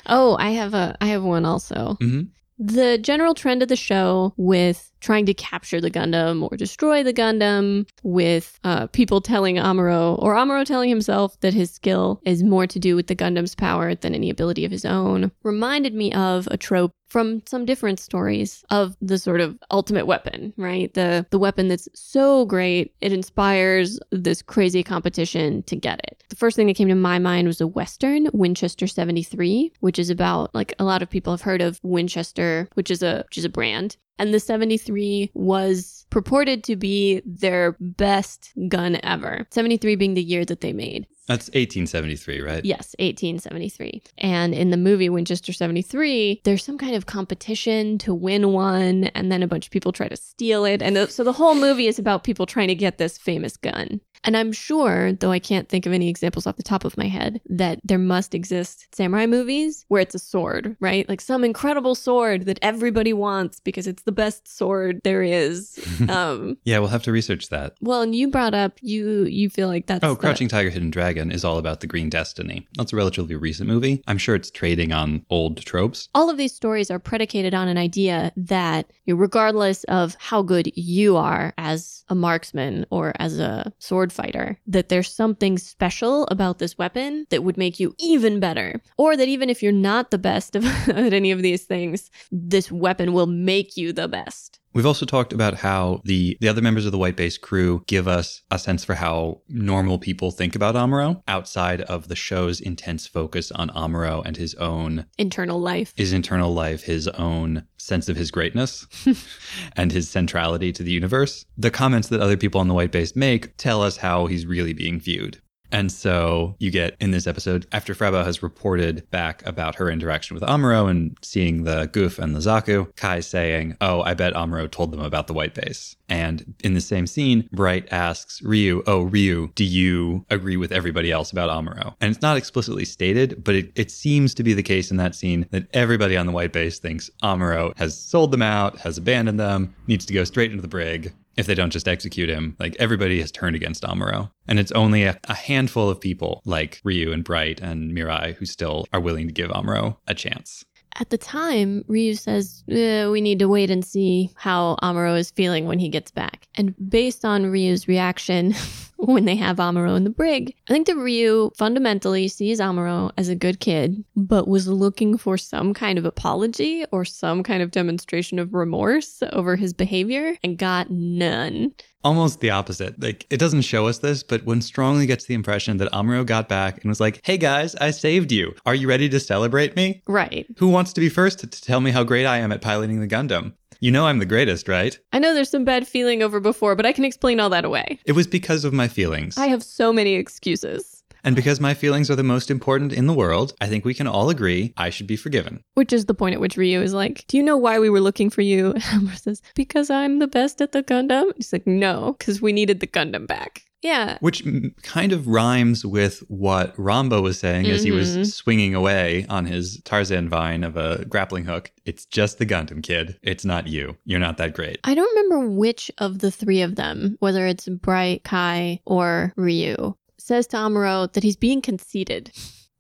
Oh, I have a I have one also. hmm The general trend of the show with trying to capture the Gundam or destroy the Gundam, with uh, people telling Amuro or Amuro telling himself that his skill is more to do with the Gundam's power than any ability of his own, reminded me of a trope from some different stories of the sort of ultimate weapon, right? The the weapon that's so great it inspires this crazy competition to get it. The first thing that came to my mind was a western, Winchester 73, which is about like a lot of people have heard of Winchester, which is a which is a brand. And the 73 was purported to be their best gun ever. 73 being the year that they made. That's 1873, right? Yes, 1873. And in the movie Winchester 73, there's some kind of competition to win one, and then a bunch of people try to steal it. And the- so the whole movie is about people trying to get this famous gun. And I'm sure, though I can't think of any examples off the top of my head, that there must exist samurai movies where it's a sword, right? Like some incredible sword that everybody wants because it's the best sword there is. um, Yeah, we'll have to research that. well, and you brought up you you feel like that's Oh, the- Crouching Tiger, Hidden Dragon is all about the Green Destiny. That's a relatively recent movie. I'm sure it's trading on old tropes. all of these stories are predicated on an idea that regardless of how good you are as a marksman or as a sword fighter that there's something special about this weapon that would make you even better or that even if you're not the best at any of these things this weapon will make you the best We've also talked about how the, the other members of the White Base crew give us a sense for how normal people think about Amuro outside of the show's intense focus on Amuro and his own internal life his internal life, his own sense of his greatness, and his centrality to the universe. The comments that other people on the white base make tell us how he's really being viewed. And so you get in this episode, after Frau Bow has reported back about her interaction with Amuro and seeing the Gouf and the Zaku, Kai saying, Oh, I bet Amuro told them about the white base. And in the same scene, Bright asks Ryu, Oh, Ryu, do you agree with everybody else about Amuro? And it's not explicitly stated, but it, it seems to be the case in that scene that everybody on the white base thinks Amuro has sold them out, has abandoned them, needs to go straight into the brig if they don't just execute him. Like everybody has turned against Amuro. And it's only a, a handful of people like Ryu and Bright and Mirai who still are willing to give Amuro a chance. At the time, Ryu says, eh, we need to wait and see how Amuro is feeling when he gets back. And based on Ryu's reaction when they have Amuro in the brig, I think that Ryu fundamentally sees Amuro as a good kid, but was looking for some kind of apology or some kind of demonstration of remorse over his behavior and got none. Almost the opposite. Like it doesn't show us this, but one strongly gets the impression that Amuro got back and was like, "Hey guys, I saved you. Are you ready to celebrate me? Right. Who wants to be first to, to tell me how great I am at piloting the Gundam? You know I'm the greatest, right? I know there's some bad feeling over before, but I can explain all that away. It was because of my feelings. I have so many excuses. And because my feelings are the most important in the world, I think we can all agree I should be forgiven. Which is the point at which Ryu is like, Do you know why we were looking for you? And Amuro says, Because I'm the best at the Gundam. He's like, No, because we needed the Gundam back. Yeah. Which kind of rhymes with what Ramba was saying as he was mm-hmm. swinging away on his Tarzan vine of a grappling hook. It's just the Gundam kid. It's not you. You're not that great. I don't remember which of the three of them, whether it's Bright, Kai, or Ryu, says to Amuro that he's being conceited.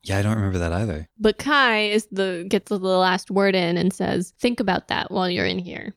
Yeah, I don't remember that either. But Kai is the gets the last word in and says, "Think about that while you're in here."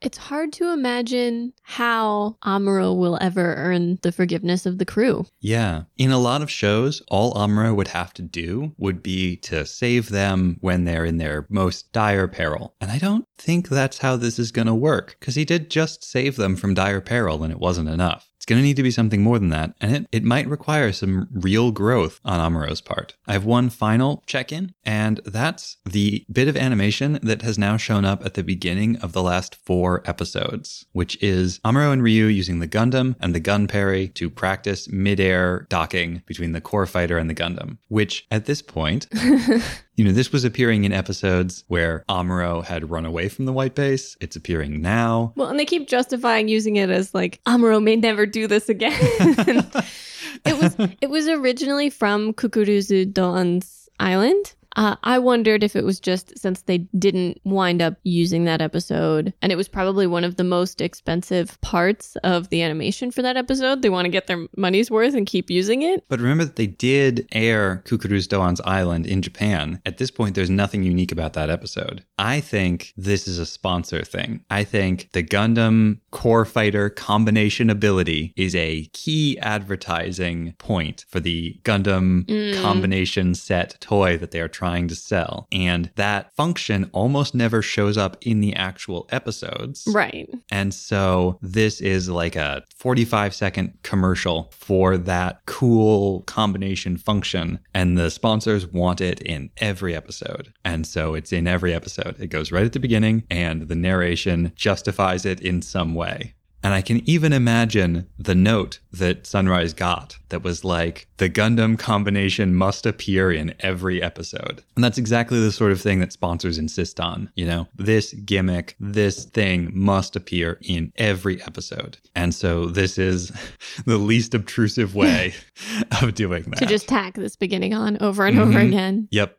It's hard to imagine how Amuro will ever earn the forgiveness of the crew. Yeah. In a lot of shows, all Amuro would have to do would be to save them when they're in their most dire peril. And I don't think that's how this is going to work, because he did just save them from dire peril and it wasn't enough going to need to be something more than that, and it, it might require some real growth on Amuro's part. I have one final check in, and that's the bit of animation that has now shown up at the beginning of the last four episodes, which is Amuro and Ryu using the Gundam and the Gunperry to practice midair docking between the core fighter and the Gundam, which at this point You know, this was appearing in episodes where Amuro had run away from the white base. It's appearing now. Well, and they keep justifying using it as like Amuro may never do this again. it was it was originally from Cucuruz Doan's island. Uh, I wondered if it was just since they didn't wind up using that episode, and it was probably one of the most expensive parts of the animation for that episode. They want to get their money's worth and keep using it. But remember that they did air Cucuruz Doan's Island in Japan. At this point, there's nothing unique about that episode. I think this is a sponsor thing. I think the Gundam core fighter combination ability is a key advertising point for the Gundam mm. combination set toy that they are trying trying to sell. And that function almost never shows up in the actual episodes. Right. And so this is like a 45 second commercial for that cool combination function. And the sponsors want it in every episode. And so it's in every episode. It goes right at the beginning, and the narration justifies it in some way. And I can even imagine the note that Sunrise got that was like, the Gundam combination must appear in every episode. And that's exactly the sort of thing that sponsors insist on. You know, this gimmick, this thing must appear in every episode. And so this is the least obtrusive way of doing that. To just tack this beginning on over and mm-hmm. over again. Yep.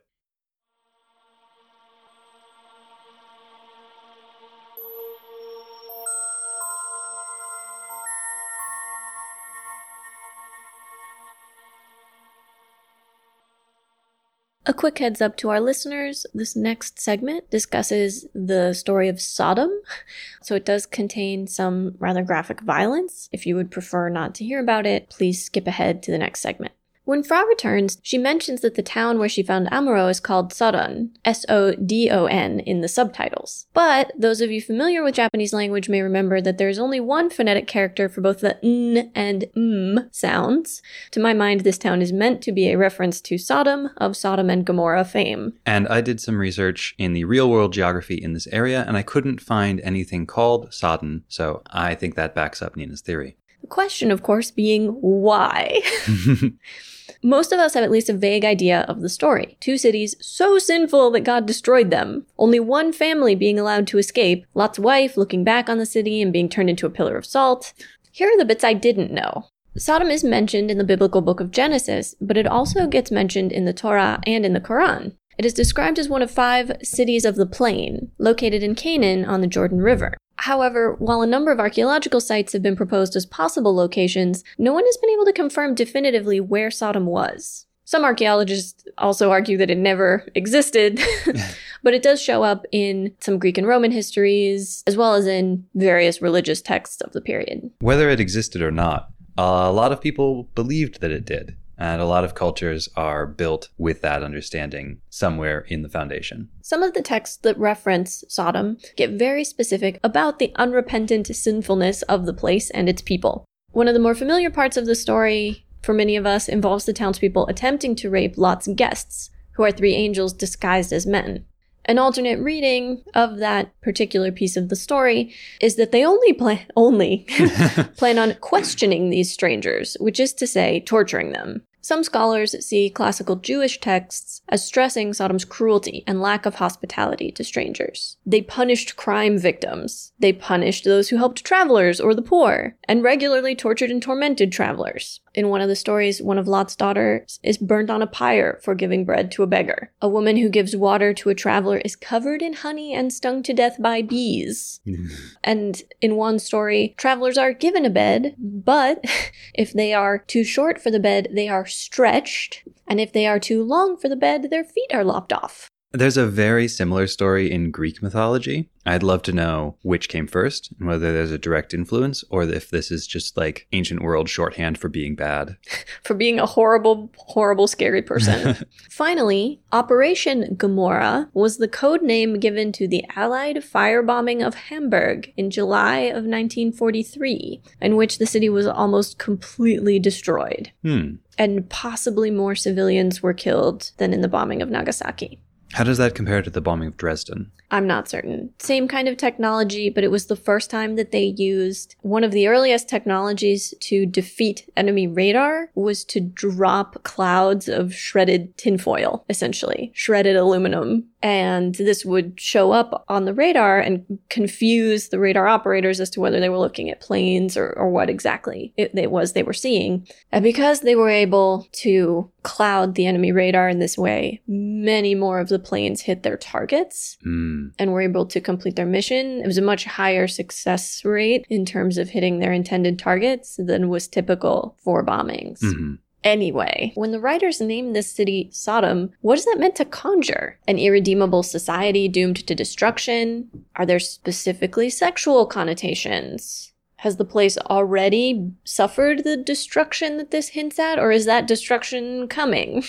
A quick heads up to our listeners this next segment discusses the story of Sodom. So it does contain some rather graphic violence. If you would prefer not to hear about it, please skip ahead to the next segment. When Fra returns, she mentions that the town where she found Amuro is called Sodon, S O D O N, in the subtitles. But those of you familiar with Japanese language may remember that there is only one phonetic character for both the n and m sounds. To my mind, this town is meant to be a reference to Sodom of Sodom and Gomorrah fame. And I did some research in the real world geography in this area, and I couldn't find anything called Sodom, so I think that backs up Nina's theory. The question, of course, being why? Most of us have at least a vague idea of the story. Two cities so sinful that God destroyed them. Only one family being allowed to escape. Lot's wife looking back on the city and being turned into a pillar of salt. Here are the bits I didn't know. Sodom is mentioned in the biblical book of Genesis, but it also gets mentioned in the Torah and in the Quran. It is described as one of five cities of the plain, located in Canaan on the Jordan River. However, while a number of archaeological sites have been proposed as possible locations, no one has been able to confirm definitively where Sodom was. Some archaeologists also argue that it never existed, but it does show up in some Greek and Roman histories, as well as in various religious texts of the period. Whether it existed or not, a lot of people believed that it did. And a lot of cultures are built with that understanding somewhere in the foundation. Some of the texts that reference Sodom get very specific about the unrepentant sinfulness of the place and its people. One of the more familiar parts of the story for many of us involves the townspeople attempting to rape Lot's guests, who are three angels disguised as men. An alternate reading of that particular piece of the story is that they only plan only plan on questioning these strangers, which is to say torturing them. Some scholars see classical Jewish texts as stressing Sodom's cruelty and lack of hospitality to strangers. They punished crime victims. They punished those who helped travelers or the poor, and regularly tortured and tormented travelers. In one of the stories, one of Lot's daughters is burned on a pyre for giving bread to a beggar. A woman who gives water to a traveler is covered in honey and stung to death by bees. and in one story, travelers are given a bed, but if they are too short for the bed, they are stretched, and if they are too long for the bed, their feet are lopped off. There's a very similar story in Greek mythology. I'd love to know which came first and whether there's a direct influence or if this is just like ancient world shorthand for being bad. For being a horrible, horrible, scary person. Finally, Operation Gomorrah was the code name given to the Allied firebombing of Hamburg in July of 1943, in which the city was almost completely destroyed. Hmm. And possibly more civilians were killed than in the bombing of Nagasaki. How does that compare to the bombing of Dresden? I'm not certain. Same kind of technology, but it was the first time that they used one of the earliest technologies to defeat enemy radar was to drop clouds of shredded tinfoil, essentially, shredded aluminum. And this would show up on the radar and confuse the radar operators as to whether they were looking at planes or, or what exactly it, it was they were seeing. And because they were able to cloud the enemy radar in this way, many more of the planes hit their targets Hmm. and were able to complete their mission. It was a much higher success rate in terms of hitting their intended targets than was typical for bombings. Mhm. Anyway, when the writers named this city Sodom, what is that meant to conjure? An irredeemable society doomed to destruction? Are there specifically sexual connotations? Has the place already suffered the destruction that this hints at, or is that destruction coming?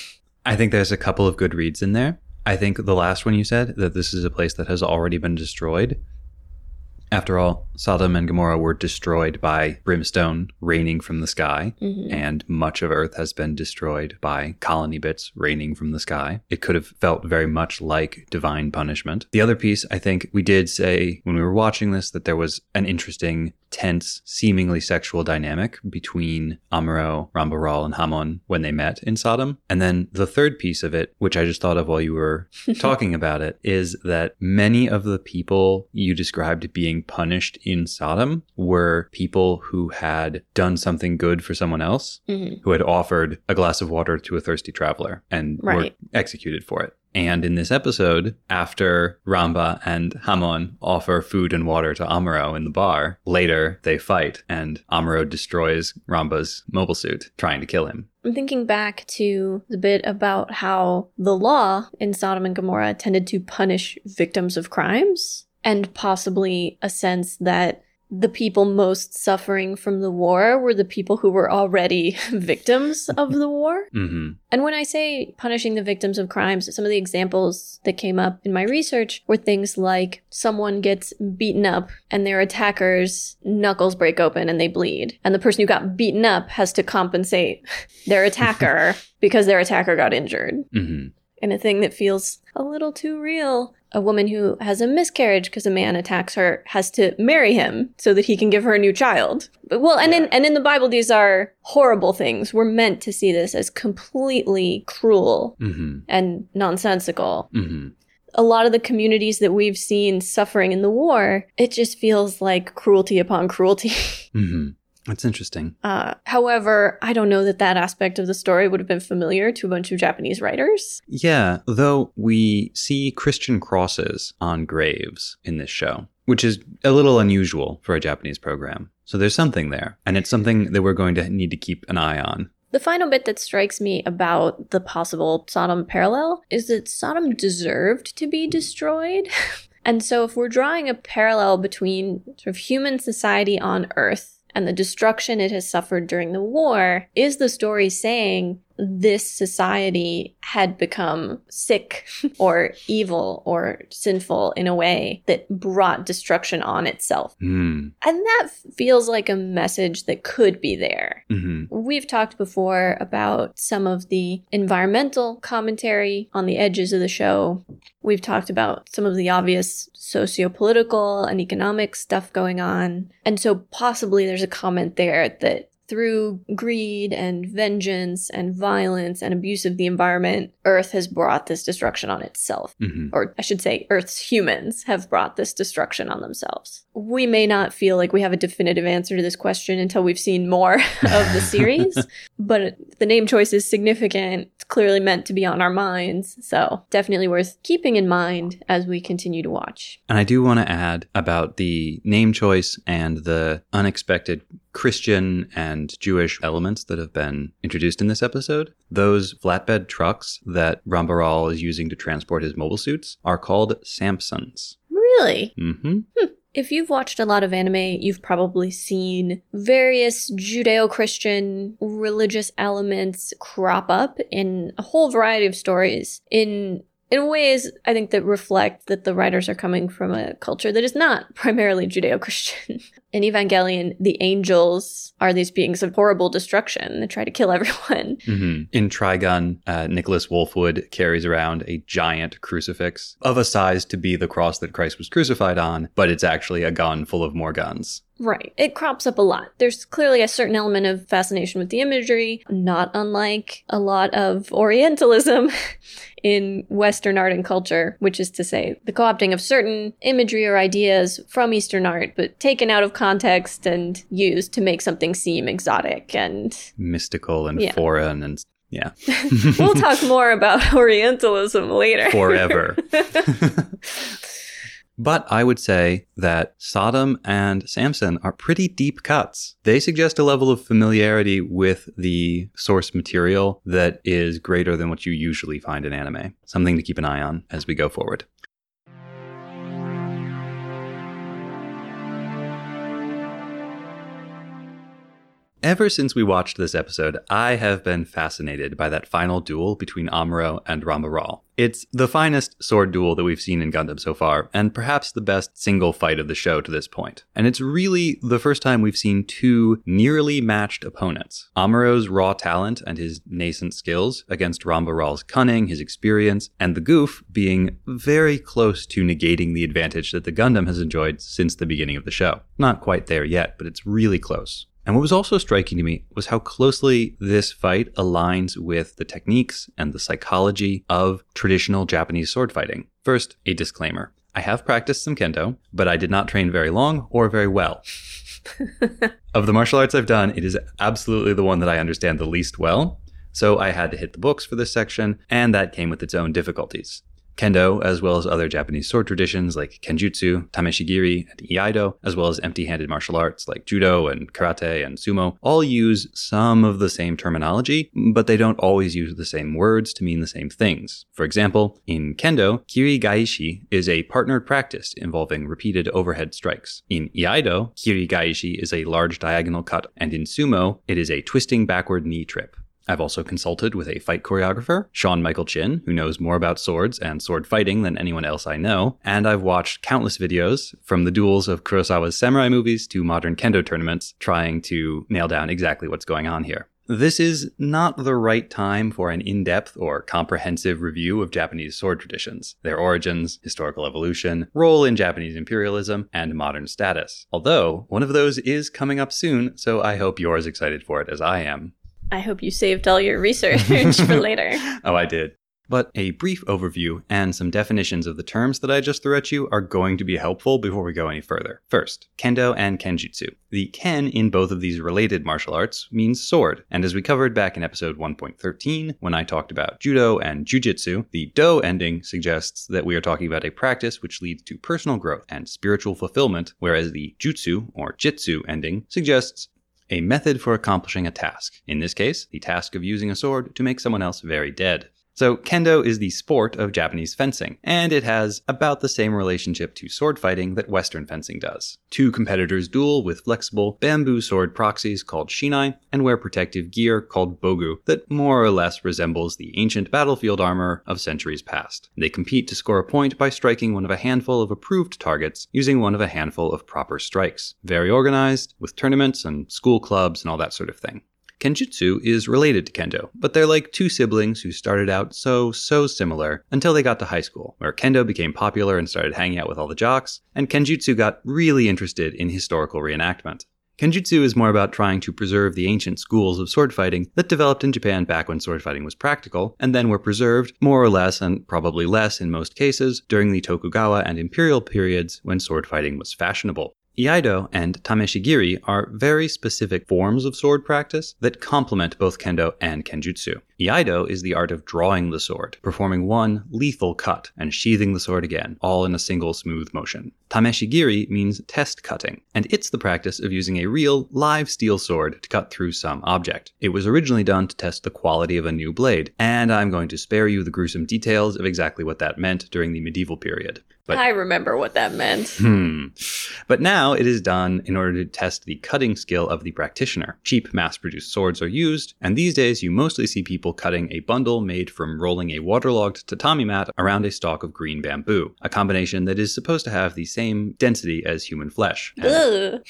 I think there's a couple of good reads in there. I think the last one you said, that this is a place that has already been destroyed. After all, Sodom and Gomorrah were destroyed by brimstone raining from the sky, Mhm. and much of Earth has been destroyed by colony bits raining from the sky. It could have felt very much like divine punishment. The other piece, I think we did say when we were watching this that there was an interesting, tense, seemingly sexual dynamic between Amuro, Ramba Ral, and Hamon when they met in Sodom. And then the third piece of it, which I just thought of while you were talking about it, is that many of the people you described being punished in Sodom were people who had done something good for someone else, Mhm. who had offered a glass of water to a thirsty traveler and were executed for it. And in this episode, after Ramba and Hamon offer food and water to Amuro in the bar, later they fight and Amuro destroys Ramba's mobile suit, trying to kill him. I'm thinking back to the bit about how the law in Sodom and Gomorrah tended to punish victims of crimes, and possibly a sense that the people most suffering from the war were the people who were already victims of the war. hmm And when I say punishing the victims of crimes, some of the examples that came up in my research were things like someone gets beaten up and their attacker's knuckles break open and they bleed. And the person who got beaten up has to compensate their attacker because their attacker got injured. hmm And a thing that feels a little too real. A woman who has a miscarriage because a man attacks her has to marry him so that he can give her a new child. But, well, and in and in the Bible, these are horrible things. We're meant to see this as completely cruel hmm and nonsensical. hmm A lot of the communities that we've seen suffering in the war, it just feels like cruelty upon cruelty. hmm That's interesting. Uh, however, I don't know that that aspect of the story would have been familiar to a bunch of Japanese writers. Yeah, though we see Christian crosses on graves in this show, which is a little unusual for a Japanese program. So there's something there, and it's something that we're going to need to keep an eye on. The final bit that strikes me about the possible Sodom parallel is that Sodom deserved to be destroyed. and so, if we're drawing a parallel between sort of human society on Earth and the destruction it has suffered during the war, is the story saying this society had become sick or evil or sinful in a way that brought destruction on itself? Hmm. And that feels like a message that could be there. hmm We've talked before about some of the environmental commentary on the edges of the show. We've talked about some of the obvious socio-political and economic stuff going on. And so possibly there's a comment there that through greed and vengeance and violence and abuse of the environment, Earth has brought this destruction on itself hmm or I should say, Earth's humans have brought this destruction on themselves. We may not feel like we have a definitive answer to this question until we've seen more of the series, but the name choice is significant. It's clearly meant to be on our minds, so definitely worth keeping in mind as we continue to watch. And I do want to add about the name choice and the unexpected Christian and Jewish elements that have been introduced in this episode. Those flatbed trucks that Ramba Ral is using to transport his mobile suits are called Samsons. Really? Mm-hmm. If you've watched a lot of anime, you've probably seen various Judeo Christian religious elements crop up in a whole variety of stories in in ways I think that reflect that the writers are coming from a culture that is not primarily Judeo Christian. In Evangelion, the angels are these beings of horrible destruction that try to kill everyone. hmm In Trigun, uh, Nicholas Wolfwood carries around a giant crucifix of a size to be the cross that Christ was crucified on, but it's actually a gun full of more guns. Right. It crops up a lot. There's clearly a certain element of fascination with the imagery, not unlike a lot of Orientalism in Western art and culture, which is to say, the co opting of certain imagery or ideas from Eastern art, but taken out of context and used to make something seem exotic. And Mystical and Yeah. foreign and yeah, we'll talk more about Orientalism later. forever. But I would say that Sodom and Samson are pretty deep cuts. They suggest a level of familiarity with the source material that is greater than what you usually find in anime. Something to keep an eye on as we go forward. Ever since we watched this episode, I have been fascinated by that final duel between Amuro and Ramba It's the finest sword duel that we've seen in Gundam so far, and perhaps the best single fight of the show to this point. And it's really the first time we've seen two nearly matched opponents. Amuro's raw talent and his nascent skills against Ramba cunning, his experience, and the Gouf being very close to negating the advantage that the Gundam has enjoyed since the beginning of the show. Not quite there yet, but it's really close. And what was also striking to me was how closely this fight aligns with the techniques and the psychology of traditional Japanese sword fighting. First, a disclaimer. I have practiced some kendo, but I did not train very long or very well. of the martial arts I've done, it is absolutely the one that I understand the least well. So I had to hit the books for this section, and that came with its own difficulties. Kendo, as well as other Japanese sword traditions like Kenjutsu, Tameshigiri, and Iaido, as well as empty handed martial arts like Judo and Karate and Sumo, all use some of the same terminology, but they don't always use the same words to mean the same things. For example, in Kendo, Kirikaeshi is a partnered practice involving repeated overhead strikes. In Iaido, Kirikaeshi is a large diagonal cut, and in Sumo, it is a twisting backward knee trip. I've also consulted with a fight choreographer, Sean Michael Chin, who knows more about swords and sword fighting than anyone else I know, and I've watched countless videos from the duels of Kurosawa's samurai movies to modern kendo tournaments trying to nail down exactly what's going on here. This is not the right time for an in depth or comprehensive review of Japanese sword traditions, their origins, historical evolution, role in Japanese imperialism, and modern status. Although, one of those is coming up soon, so I hope you're as excited for it as I am. I hope you saved all your research for later. Oh, I did. But a brief overview and some definitions of the terms that I just threw at you are going to be helpful before we go any further. First, kendo and kenjutsu. The ken in both of these related martial arts means sword, and as we covered back in episode 1.13 when I talked about judo and jujitsu, the do ending suggests that we are talking about a practice which leads to personal growth and spiritual fulfillment, whereas the jutsu or jitsu ending suggests a method for accomplishing a task. In this case, the task of using a sword to make someone else very dead. So, kendo is the sport of Japanese fencing, and it has about the same relationship to sword fighting that Western fencing does. Two competitors duel with flexible bamboo sword proxies called shinai, and wear protective gear called bogu that more or less resembles the ancient battlefield armor of centuries past. They compete to score a point by striking one of a handful of approved targets using one of a handful of proper strikes. Very organized, with tournaments and school clubs and all that sort of thing. Kenjutsu is related to Kendo, but they're like two siblings who started out so, so similar until they got to high school, where Kendo became popular and started hanging out with all the jocks, and Kenjutsu got really interested in historical reenactment. Kenjutsu is more about trying to preserve the ancient schools of sword fighting that developed in Japan back when sword fighting was practical, and then were preserved, more or less, and probably less in most cases, during the Tokugawa and Imperial periods when sword fighting was fashionable. Iaido and Tameshigiri are very specific forms of sword practice that complement both kendo and kenjutsu. Iaido is the art of drawing the sword, performing one lethal cut and sheathing the sword again, all in a single smooth motion. Tameshigiri means test cutting, and it's the practice of using a real, live steel sword to cut through some object. It was originally done to test the quality of a new blade, and I'm going to spare you the gruesome details of exactly what that meant during the medieval period. But I remember what that meant. Hmm. But now it is done in order to test the cutting skill of the practitioner. Cheap mass produced swords are used, and these days you mostly see people cutting a bundle made from rolling a waterlogged tatami mat around a stalk of green bamboo, a combination that is supposed to have the same density as human flesh. And-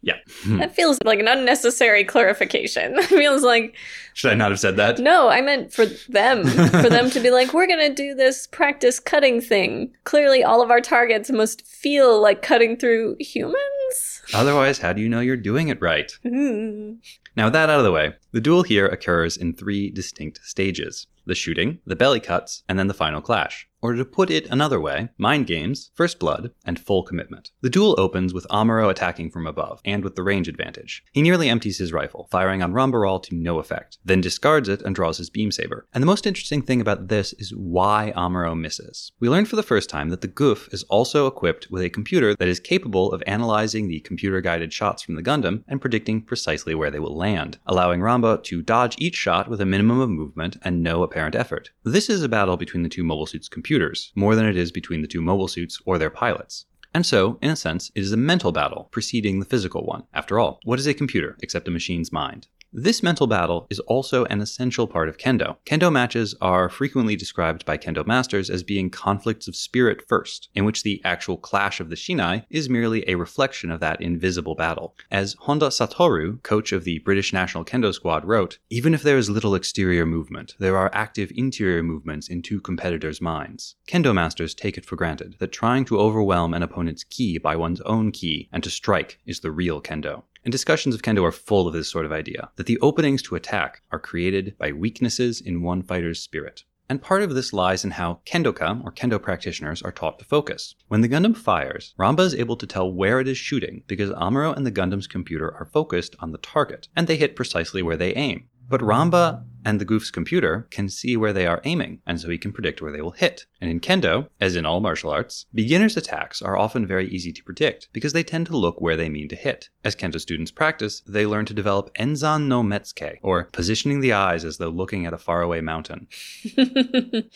yeah. That feels like an unnecessary clarification. It feels like, Should I not have said that? no, I meant for them. for them to be like, we're going to do this practice cutting thing. Clearly, all of our targets must feel like cutting through humans. Otherwise, how do you know you're doing it right? Hmm. Now, with that out of the way, the duel here occurs in three distinct stages the shooting, the belly cuts, and then the final clash. Or to put it another way, mind games, first blood, and full commitment. The duel opens with Amuro attacking from above, and with the range advantage. He nearly empties his rifle, firing on Ramba Ral to no effect, then discards it and draws his beam saber. And the most interesting thing about this is why Amuro misses. We learned for the first time that the Gouf is also equipped with a computer that is capable of analyzing the computer guided shots from the Gundam and predicting precisely where they will land, allowing Ramba to dodge each shot with a minimum of movement and no apparent effort. This is a battle between the two mobile suits' computers, more than it is between the two mobile suits or their pilots. And so, in a sense, it is a mental battle preceding the physical one. After all, what is a computer except a machine's mind? This mental battle is also an essential part of kendo. Kendo matches are frequently described by kendo masters as being conflicts of spirit first, in which the actual clash of the shinai is merely a reflection of that invisible battle. As Honda Satoru, coach of the British national kendo squad, wrote, even if there is little exterior movement, there are active interior movements in two competitors' minds. Kendo masters take it for granted that trying to overwhelm an opponent's ki by one's own ki and to strike is the real kendo. And discussions of kendo are full of this sort of idea that the openings to attack are created by weaknesses in one fighter's spirit. And part of this lies in how kendoka, or kendo practitioners, are taught to focus. When the Gundam fires, Ramba is able to tell where it is shooting because Amuro and the Gundam's computer are focused on the target, and they hit precisely where they aim. But Ramba and the Gouf's computer can see where they are aiming, and so he can predict where they will hit. And in Kendo, as in all martial arts, beginners' attacks are often very easy to predict because they tend to look where they mean to hit. As Kendo students practice, they learn to develop Enzan no Metsuke, or positioning the eyes as though looking at a faraway mountain.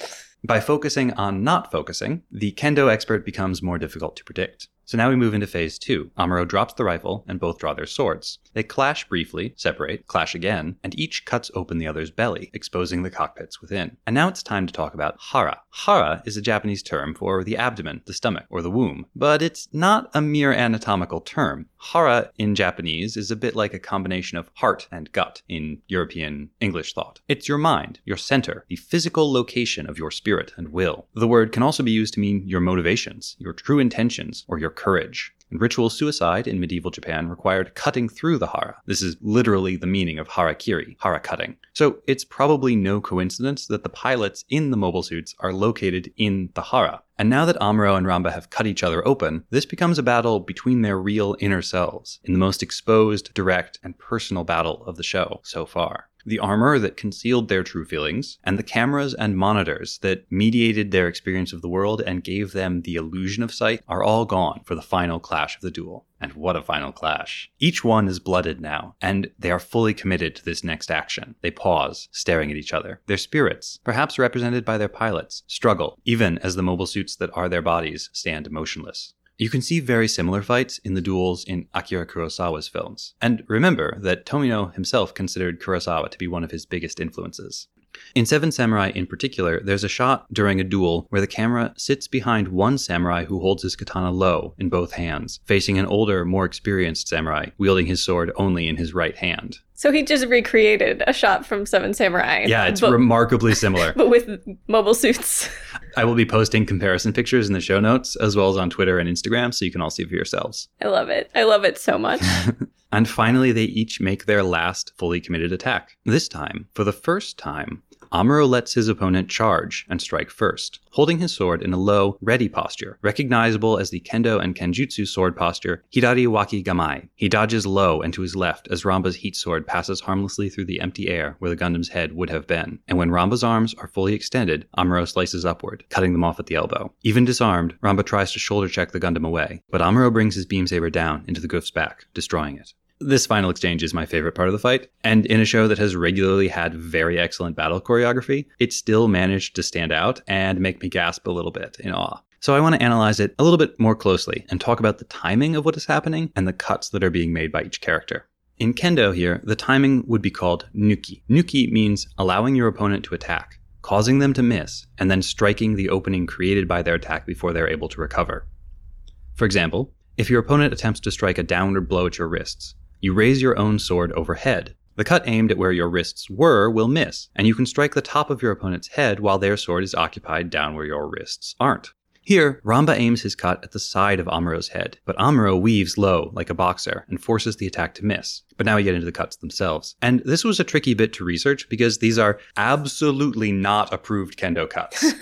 By focusing on not focusing, the kendo expert becomes more difficult to predict. So now we move into phase two. Amuro drops the rifle, and both draw their swords. They clash briefly, separate, clash again, and each cuts open the other's belly, exposing the cockpits within. And now it's time to talk about hara. Hara is a Japanese term for the abdomen, the stomach, or the womb, but it's not a mere anatomical term. Hara in Japanese is a bit like a combination of heart and gut in European English thought. It's your mind, your center, the physical location of your spirit and will. The word can also be used to mean your motivations, your true intentions, or your courage. And ritual suicide in medieval Japan required cutting through the hara. This is literally the meaning of harakiri, hara cutting. So it's probably no coincidence that the pilots in the mobile suits are located in the hara. And now that Amuro and Ramba have cut each other open, this becomes a battle between their real inner selves, in the most exposed, direct, and personal battle of the show so far. The armor that concealed their true feelings, and the cameras and monitors that mediated their experience of the world and gave them the illusion of sight are all gone for the final clash of the duel. And what a final clash. Each one is blooded now, and they are fully committed to this next action. They pause, staring at each other. Their spirits, perhaps represented by their pilots, struggle, even as the mobile that are their bodies stand motionless. You can see very similar fights in the duels in Akira Kurosawa's films. And remember that Tomino himself considered Kurosawa to be one of his biggest influences. In Seven Samurai in particular, there's a shot during a duel where the camera sits behind one samurai who holds his katana low in both hands, facing an older, more experienced samurai wielding his sword only in his right hand. So he just recreated a shot from Seven Samurai. Yeah, it's but, remarkably similar. but with mobile suits. I will be posting comparison pictures in the show notes as well as on Twitter and Instagram so you can all see for yourselves. I love it. I love it so much. And finally, they each make their last fully committed attack. This time, for the first time, Amuro lets his opponent charge and strike first, holding his sword in a low, ready posture, recognizable as the kendo and kenjutsu sword posture Hidari Waki Gamae. He dodges low and to his left as Ramba's heat sword passes harmlessly through the empty air where the Gundam's head would have been. And when Ramba's arms are fully extended, Amuro slices upward, cutting them off at the elbow. Even disarmed, Ramba tries to shoulder check the Gundam away, but Amuro brings his beam saber down into the Gouf's back, destroying it. This final exchange is my favorite part of the fight, and in a show that has regularly had very excellent battle choreography, it still managed to stand out and make me gasp a little bit in awe. So I want to analyze it a little bit more closely and talk about the timing of what is happening and the cuts that are being made by each character. In kendo here, the timing would be called nuki. Nuki means allowing your opponent to attack, causing them to miss, and then striking the opening created by their attack before they're able to recover. For example, if your opponent attempts to strike a downward blow at your wrists, you raise your own sword overhead. The cut aimed at where your wrists were will miss, and you can strike the top of your opponent's head while their sword is occupied down where your wrists aren't. Here, Ramba aims his cut at the side of Amuro's head, but Amuro weaves low like a boxer and forces the attack to miss. But now we get into the cuts themselves. And this was a tricky bit to research because these are absolutely not approved kendo cuts.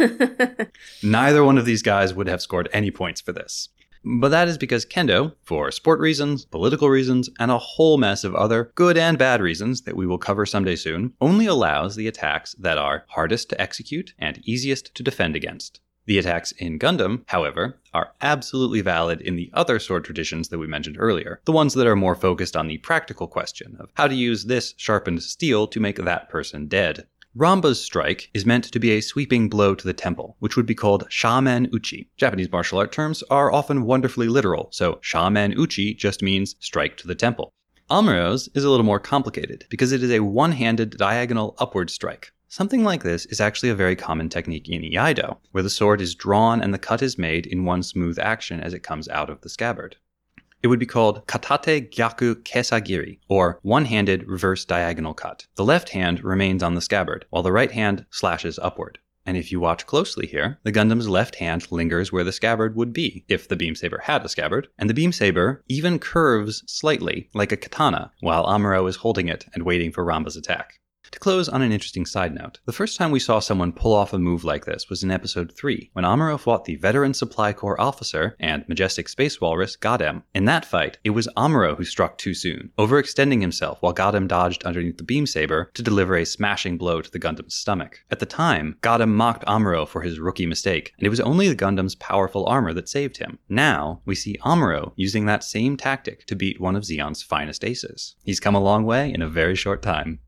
Neither one of these guys would have scored any points for this. But that is because kendo, for sport reasons, political reasons, and a whole mess of other good and bad reasons that we will cover someday soon, only allows the attacks that are hardest to execute and easiest to defend against. The attacks in Gundam, however, are absolutely valid in the other sword traditions that we mentioned earlier, the ones that are more focused on the practical question of how to use this sharpened steel to make that person dead. Ramba's strike is meant to be a sweeping blow to the temple, which would be called shomen uchi. Japanese martial art terms are often wonderfully literal, so shomen uchi just means strike to the temple. Amuro's is a little more complicated because it is a one handed diagonal upward strike. Something like this is actually a very common technique in Iaido, where the sword is drawn and the cut is made in one smooth action as it comes out of the scabbard. It would be called katate gyaku kesagiri, or one-handed reverse diagonal cut. The left hand remains on the scabbard, while the right hand slashes upward. And if you watch closely here, the Gundam's left hand lingers where the scabbard would be if the beam saber had a scabbard, and the beam saber even curves slightly like a katana while Amuro is holding it and waiting for Ramba's attack. To close on an interesting side note, the first time we saw someone pull off a move like this was in episode 3, when Amuro fought the veteran Supply Corps officer and majestic space walrus Gadem. In that fight, it was Amuro who struck too soon, overextending himself while Gadem dodged underneath the beam saber to deliver a smashing blow to the Gundam's stomach. At the time, Gadem mocked Amuro for his rookie mistake, and it was only the Gundam's powerful armor that saved him. Now, we see Amuro using that same tactic to beat one of Zeon's finest aces. He's come a long way in a very short time.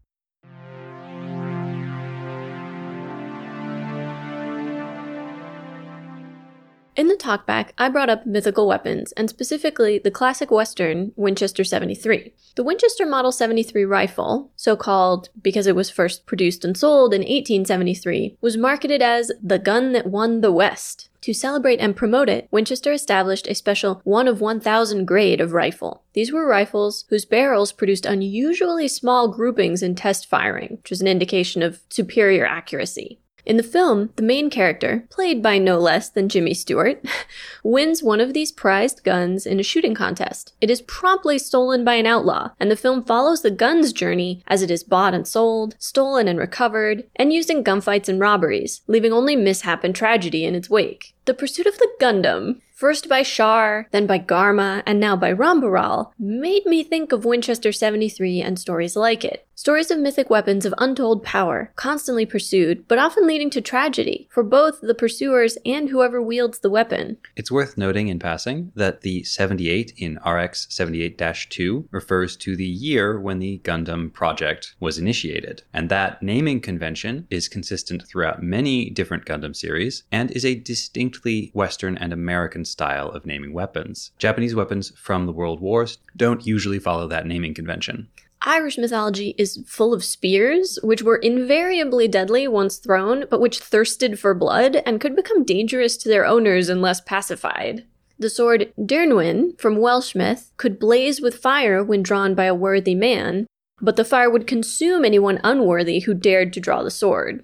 In the talkback, I brought up mythical weapons, and specifically the classic Western Winchester 73. The Winchester Model 73 rifle, so called because it was first produced and sold in 1873, was marketed as the gun that won the West. To celebrate and promote it, Winchester established a special 1 of 1000 grade of rifle. These were rifles whose barrels produced unusually small groupings in test firing, which was an indication of superior accuracy. In the film, the main character, played by no less than Jimmy Stewart, wins one of these prized guns in a shooting contest. It is promptly stolen by an outlaw, and the film follows the gun's journey as it is bought and sold, stolen and recovered, and used in gunfights and robberies, leaving only mishap and tragedy in its wake. The pursuit of the Gundam, first by Char, then by Garma, and now by Ramba Ral, made me think of Winchester 73 and stories like it. Stories of mythic weapons of untold power, constantly pursued, but often leading to tragedy for both the pursuers and whoever wields the weapon. It's worth noting in passing that the 78 in RX 78 2 refers to the year when the Gundam project was initiated, and that naming convention is consistent throughout many different Gundam series and is a distinctly Western and American style of naming weapons. Japanese weapons from the World Wars don't usually follow that naming convention. Irish mythology is full of spears, which were invariably deadly once thrown, but which thirsted for blood and could become dangerous to their owners unless pacified. The sword Dyrnwyn from Welsh myth could blaze with fire when drawn by a worthy man, but the fire would consume anyone unworthy who dared to draw the sword.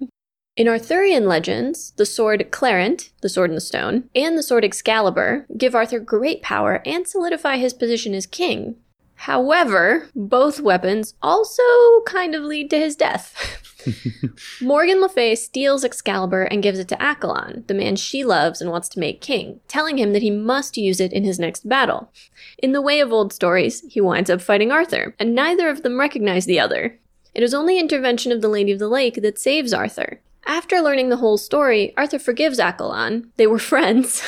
In Arthurian legends, the sword Clarent, the sword in the stone, and the sword Excalibur give Arthur great power and solidify his position as king. However, both weapons also kind of lead to his death. Morgan Le Fay steals Excalibur and gives it to Accolon, the man she loves and wants to make king, telling him that he must use it in his next battle. In the way of old stories, he winds up fighting Arthur, and neither of them recognize the other. It is only intervention of the Lady of the Lake that saves Arthur. After learning the whole story, Arthur forgives Accolon. They were friends.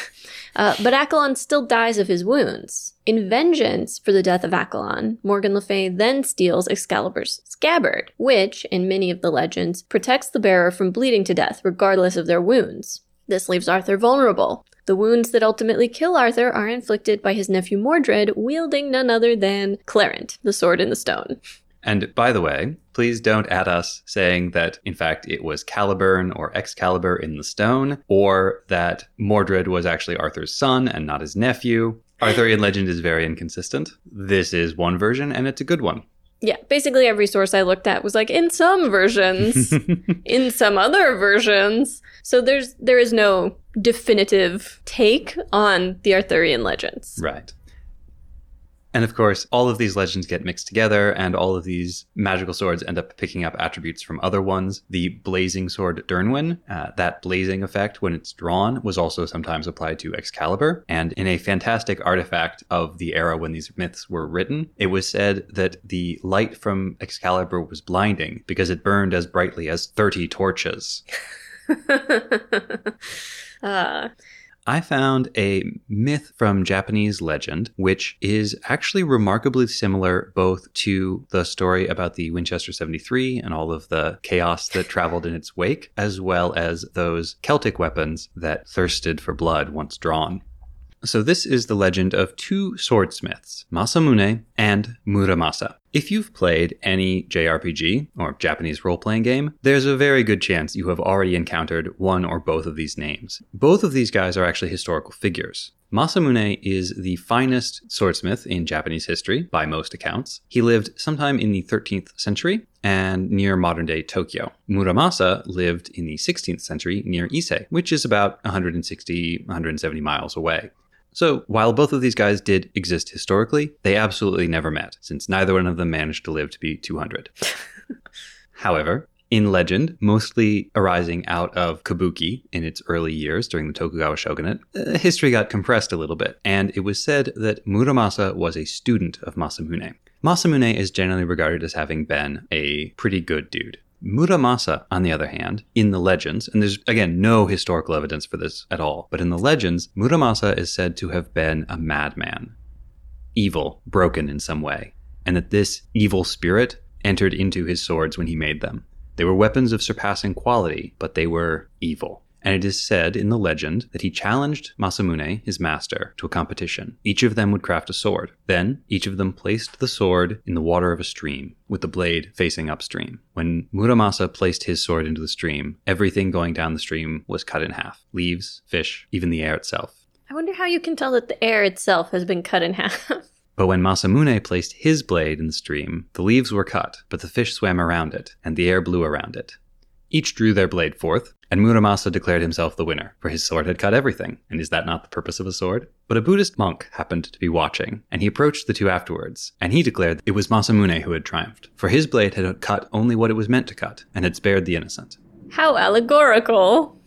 Uh, but Accolon still dies of his wounds. In vengeance for the death of Accolon, Morgan Le Fay then steals Excalibur's scabbard, which, in many of the legends, protects the bearer from bleeding to death regardless of their wounds. This leaves Arthur vulnerable. The wounds that ultimately kill Arthur are inflicted by his nephew Mordred, wielding none other than Clarent, the sword in the stone. And by the way, please don't add us saying that, in fact, it was Caliburn or Excalibur in the stone, or that Mordred was actually Arthur's son and not his nephew. Arthurian legend is very inconsistent. This is one version, and it's a good one. Yeah, basically every source I looked at was like in some versions, in some other versions. So there's there is no definitive take on the Arthurian legends. Right. And of course, all of these legends get mixed together, and all of these magical swords end up picking up attributes from other ones. The blazing sword Dyrnwyn, uh, that blazing effect when it's drawn, was also sometimes applied to Excalibur. And in a fantastic artifact of the era when these myths were written, it was said that the light from Excalibur was blinding because it burned as brightly as 30 torches. uh, I found a myth from Japanese legend, which is actually remarkably similar both to the story about the Winchester 73 and all of the chaos that traveled in its wake, as well as those Celtic weapons that thirsted for blood once drawn. So, this is the legend of two swordsmiths, Masamune and Muramasa. If you've played any JRPG or Japanese role playing game, there's a very good chance you have already encountered one or both of these names. Both of these guys are actually historical figures. Masamune is the finest swordsmith in Japanese history, by most accounts. He lived sometime in the 13th century and near modern day Tokyo. Muramasa lived in the 16th century near Ise, which is about 160, 170 miles away. So, while both of these guys did exist historically, they absolutely never met, since neither one of them managed to live to be 200. However, in legend, mostly arising out of kabuki in its early years during the Tokugawa shogunate, uh, history got compressed a little bit, and it was said that Muramasa was a student of Masamune. Masamune is generally regarded as having been a pretty good dude. Muramasa, on the other hand, in the legends, and there's again no historical evidence for this at all, but in the legends, Muramasa is said to have been a madman, evil, broken in some way, and that this evil spirit entered into his swords when he made them. They were weapons of surpassing quality, but they were evil and it is said in the legend that he challenged Masamune, his master, to a competition. Each of them would craft a sword. Then, each of them placed the sword in the water of a stream, with the blade facing upstream. When Muramasa placed his sword into the stream, everything going down the stream was cut in half leaves, fish, even the air itself. I wonder how you can tell that the air itself has been cut in half. But when Masamune placed his blade in the stream, the leaves were cut, but the fish swam around it, and the air blew around it. Each drew their blade forth, and Muramasa declared himself the winner, for his sword had cut everything, and is that not the purpose of a sword? But a Buddhist monk happened to be watching, and he approached the two afterwards, and he declared it was Masamune who had triumphed, for his blade had cut only what it was meant to cut, and had spared the innocent. How allegorical!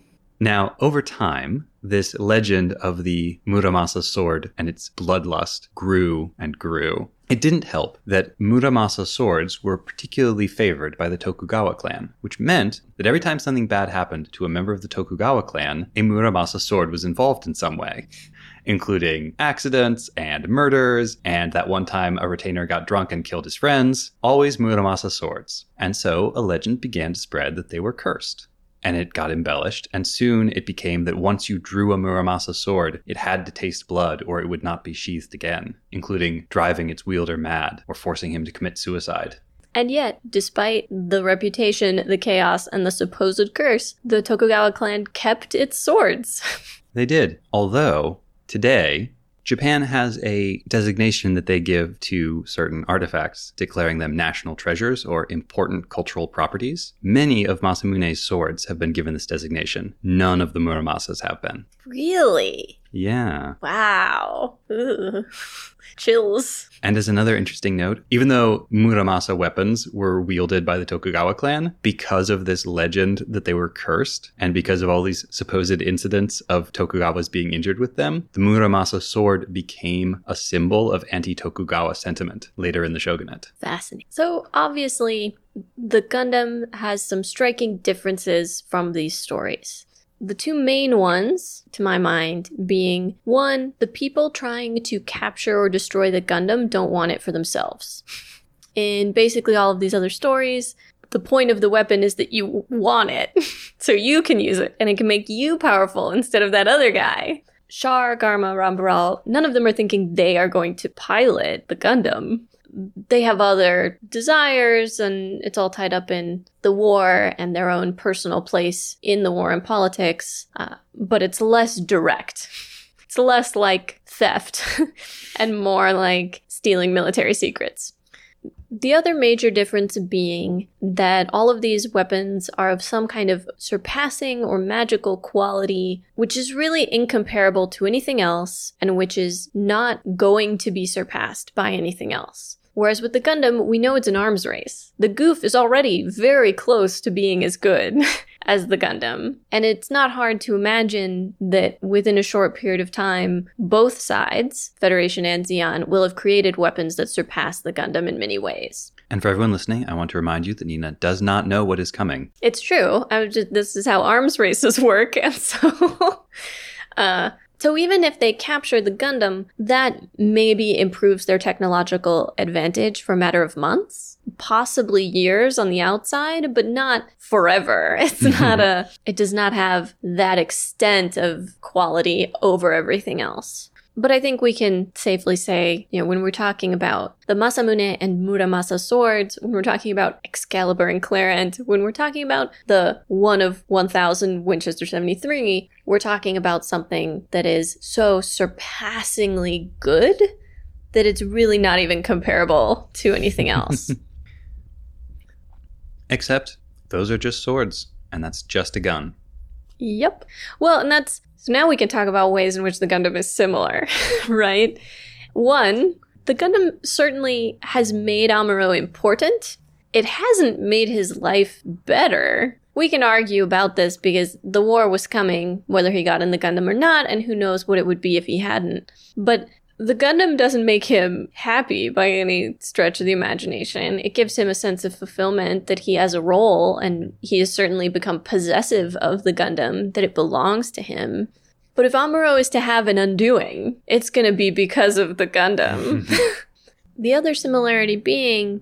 Now, over time, this legend of the Muramasa sword and its bloodlust grew and grew. It didn't help that Muramasa swords were particularly favored by the Tokugawa clan, which meant that every time something bad happened to a member of the Tokugawa clan, a Muramasa sword was involved in some way, including accidents and murders, and that one time a retainer got drunk and killed his friends, always Muramasa swords. And so a legend began to spread that they were cursed and it got embellished. And soon it became that once you drew a Muramasa sword, it had to taste blood or it would not be sheathed again, including driving its wielder mad or forcing him to commit suicide. And yet, despite the reputation, the chaos, and the supposed curse, the Tokugawa clan kept its swords. they did. Although, today, Japan has a designation that they give to certain artifacts, declaring them national treasures or important cultural properties. Many of Masamune's swords have been given this designation. None of the Muramasas have been. Really? Yeah. Wow. Ugh. Chills. And as another interesting note, even though Muramasa weapons were wielded by the Tokugawa clan, because of this legend that they were cursed, and because of all these supposed incidents of Tokugawas being injured with them, the Muramasa sword became a symbol of anti Tokugawa sentiment later in the shogunate. Fascinating. So, obviously, the Gundam has some striking differences from these stories. The two main ones, to my mind, being one, the people trying to capture or destroy the Gundam don't want it for themselves. In basically all of these other stories, the point of the weapon is that you want it, so you can use it, and it can make you powerful instead of that other guy. Char, Garma, Ramba Ral, none of them are thinking they are going to pilot the Gundam they have other desires and it's all tied up in the war and their own personal place in the war and politics, uh, but it's less direct. It's less like theft and more like stealing military secrets. The other major difference being that all of these weapons are of some kind of surpassing or magical quality, which is really incomparable to anything else and which is not going to be surpassed by anything else. Whereas with the Gundam, we know it's an arms race. The Gouf is already very close to being as good as the Gundam. And it's not hard to imagine that within a short period of time, both sides, Federation and Zeon, will have created weapons that surpass the Gundam in many ways. And for everyone listening, I want to remind you that Nina does not know what is coming. It's true. Just, this is how arms races work. And so, uh, so even if they capture the Gundam, that maybe improves their technological advantage for a matter of months, possibly years on the outside, but not forever. It's not a, it does not have that extent of quality over everything else. But I think we can safely say, you know, when we're talking about the Masamune and Muramasa swords, when we're talking about Excalibur and Clarent, when we're talking about the one of 1000 Winchester 73, we're talking about something that is so surpassingly good that it's really not even comparable to anything else. Except those are just swords, and that's just a gun. Yep. Well, and that's so now we can talk about ways in which the Gundam is similar, right? One, the Gundam certainly has made Amuro important. It hasn't made his life better. We can argue about this because the war was coming, whether he got in the Gundam or not, and who knows what it would be if he hadn't. But the Gundam doesn't make him happy by any stretch of the imagination. It gives him a sense of fulfillment that he has a role, and he has certainly become possessive of the Gundam, that it belongs to him. But if Amuro is to have an undoing, it's going to be because of the Gundam. the other similarity being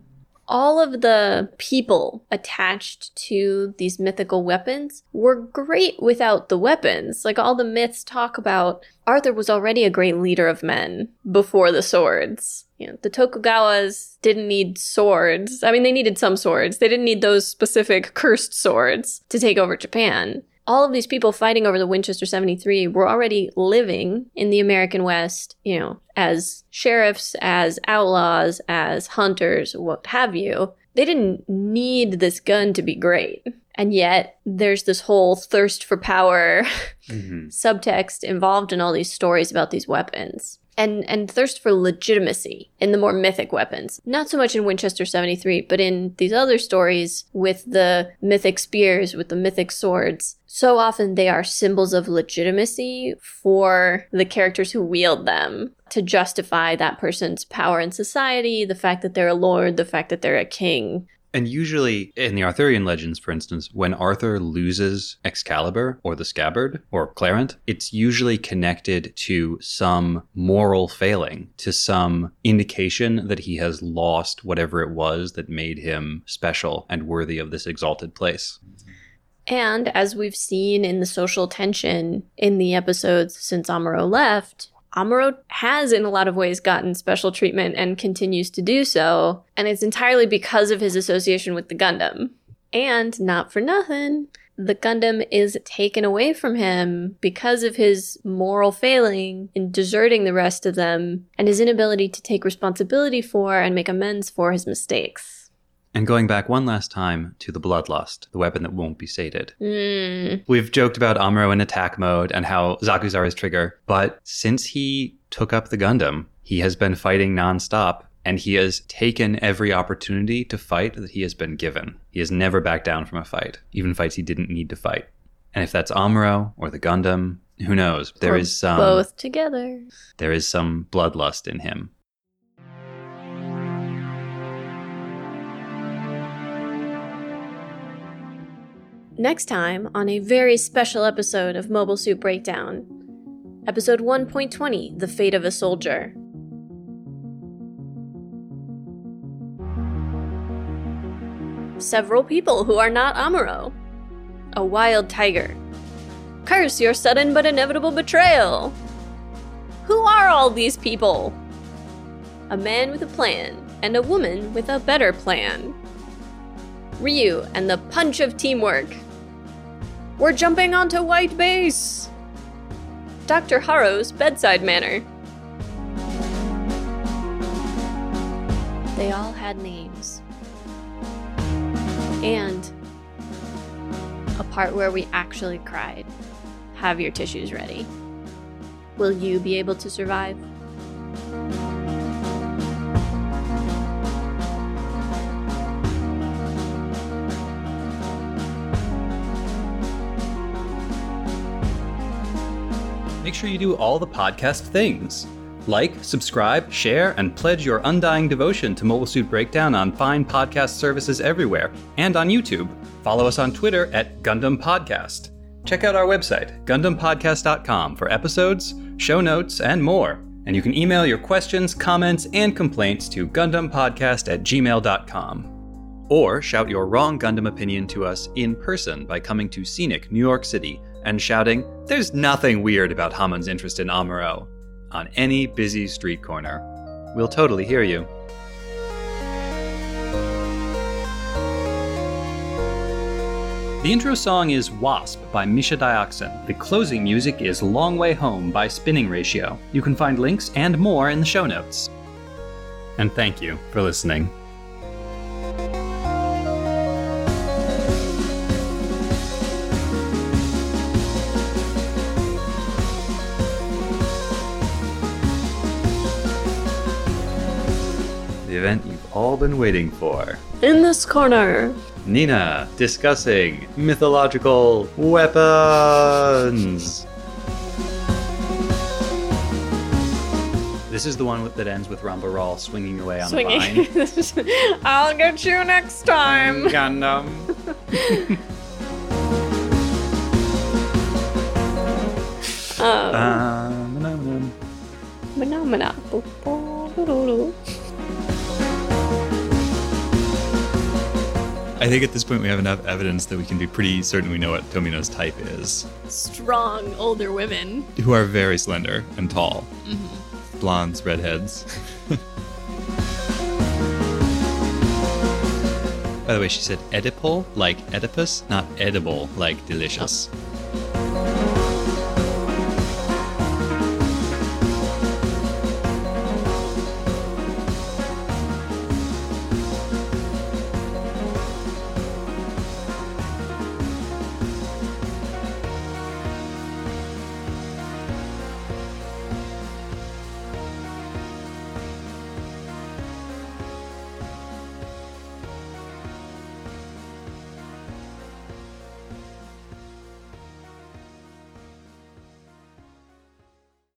all of the people attached to these mythical weapons were great without the weapons. Like all the myths talk about Arthur was already a great leader of men before the swords. You know, the Tokugawas didn't need swords. I mean, they needed some swords. They didn't need those specific cursed swords to take over Japan all of these people fighting over the Winchester 73 were already living in the American West, you know, as sheriffs, as outlaws, as hunters, what have you. They didn't need this gun to be great. And yet, there's this whole thirst for power mm-hmm. subtext involved in all these stories about these weapons and and thirst for legitimacy in the more mythic weapons. Not so much in Winchester 73, but in these other stories with the mythic spears, with the mythic swords. So often they are symbols of legitimacy for the characters who wield them to justify that person's power in society, the fact that they're a lord, the fact that they're a king. And usually in the Arthurian legends, for instance, when Arthur loses Excalibur or the scabbard or Clarent, it's usually connected to some moral failing, to some indication that he has lost whatever it was that made him special and worthy of this exalted place. And as we've seen in the social tension in the episodes since Amuro left, Amuro has, in a lot of ways, gotten special treatment and continues to do so, and it's entirely because of his association with the Gundam. And not for nothing, the Gundam is taken away from him because of his moral failing in deserting the rest of them and his inability to take responsibility for and make amends for his mistakes. And going back one last time to the Bloodlust, the weapon that won't be sated. Mm. We've joked about Amuro in attack mode and how Zakuzar is trigger, but since he took up the Gundam, he has been fighting nonstop and he has taken every opportunity to fight that he has been given. He has never backed down from a fight, even fights he didn't need to fight. And if that's Amuro or the Gundam, who knows? There Or is some both together. there is some bloodlust in him. Next time on a very special episode of Mobile Suit Breakdown. Episode 1.20 The Fate of a Soldier. Several people who are not Amuro. A wild tiger. Curse your sudden but inevitable betrayal. Who are all these people? A man with a plan, and a woman with a better plan. Ryu and the punch of teamwork. We're jumping onto White Base! Dr. Harrow's bedside manner. They all had names. And a part where we actually cried. Have your tissues ready. Will you be able to survive? Make sure you do all the podcast things. Like, subscribe, share, and pledge your undying devotion to Mobile Suit Breakdown on fine podcast services everywhere and on YouTube. Follow us on Twitter at Gundam Podcast. Check out our website, GundamPodcast.com, for episodes, show notes, and more. And you can email your questions, comments, and complaints to GundamPodcast at gmail.com. Or shout your wrong Gundam opinion to us in person by coming to scenic New York City and shouting, There's nothing weird about Hamon's interest in Amuro, on any busy street corner. We'll totally hear you. The intro song is Wasp by Misha Dioxin. The closing music is Long Way Home by Spinning Ratio. You can find links and more in the show notes. And thank you for listening. All been waiting for. In this corner. Nina discussing mythological weapons. This is the one with- that ends with Ramba Ral swinging away on the vine. I'll get you next time. Gundam. Um, Um, um, um. Phenomena. I think at this point we have enough evidence that we can be pretty certain we know what Tomino's type is. Strong older women. Who are very slender and tall. Mm-hmm. Blondes, redheads. By the way, she said Oedipal like Oedipus, not edible like delicious.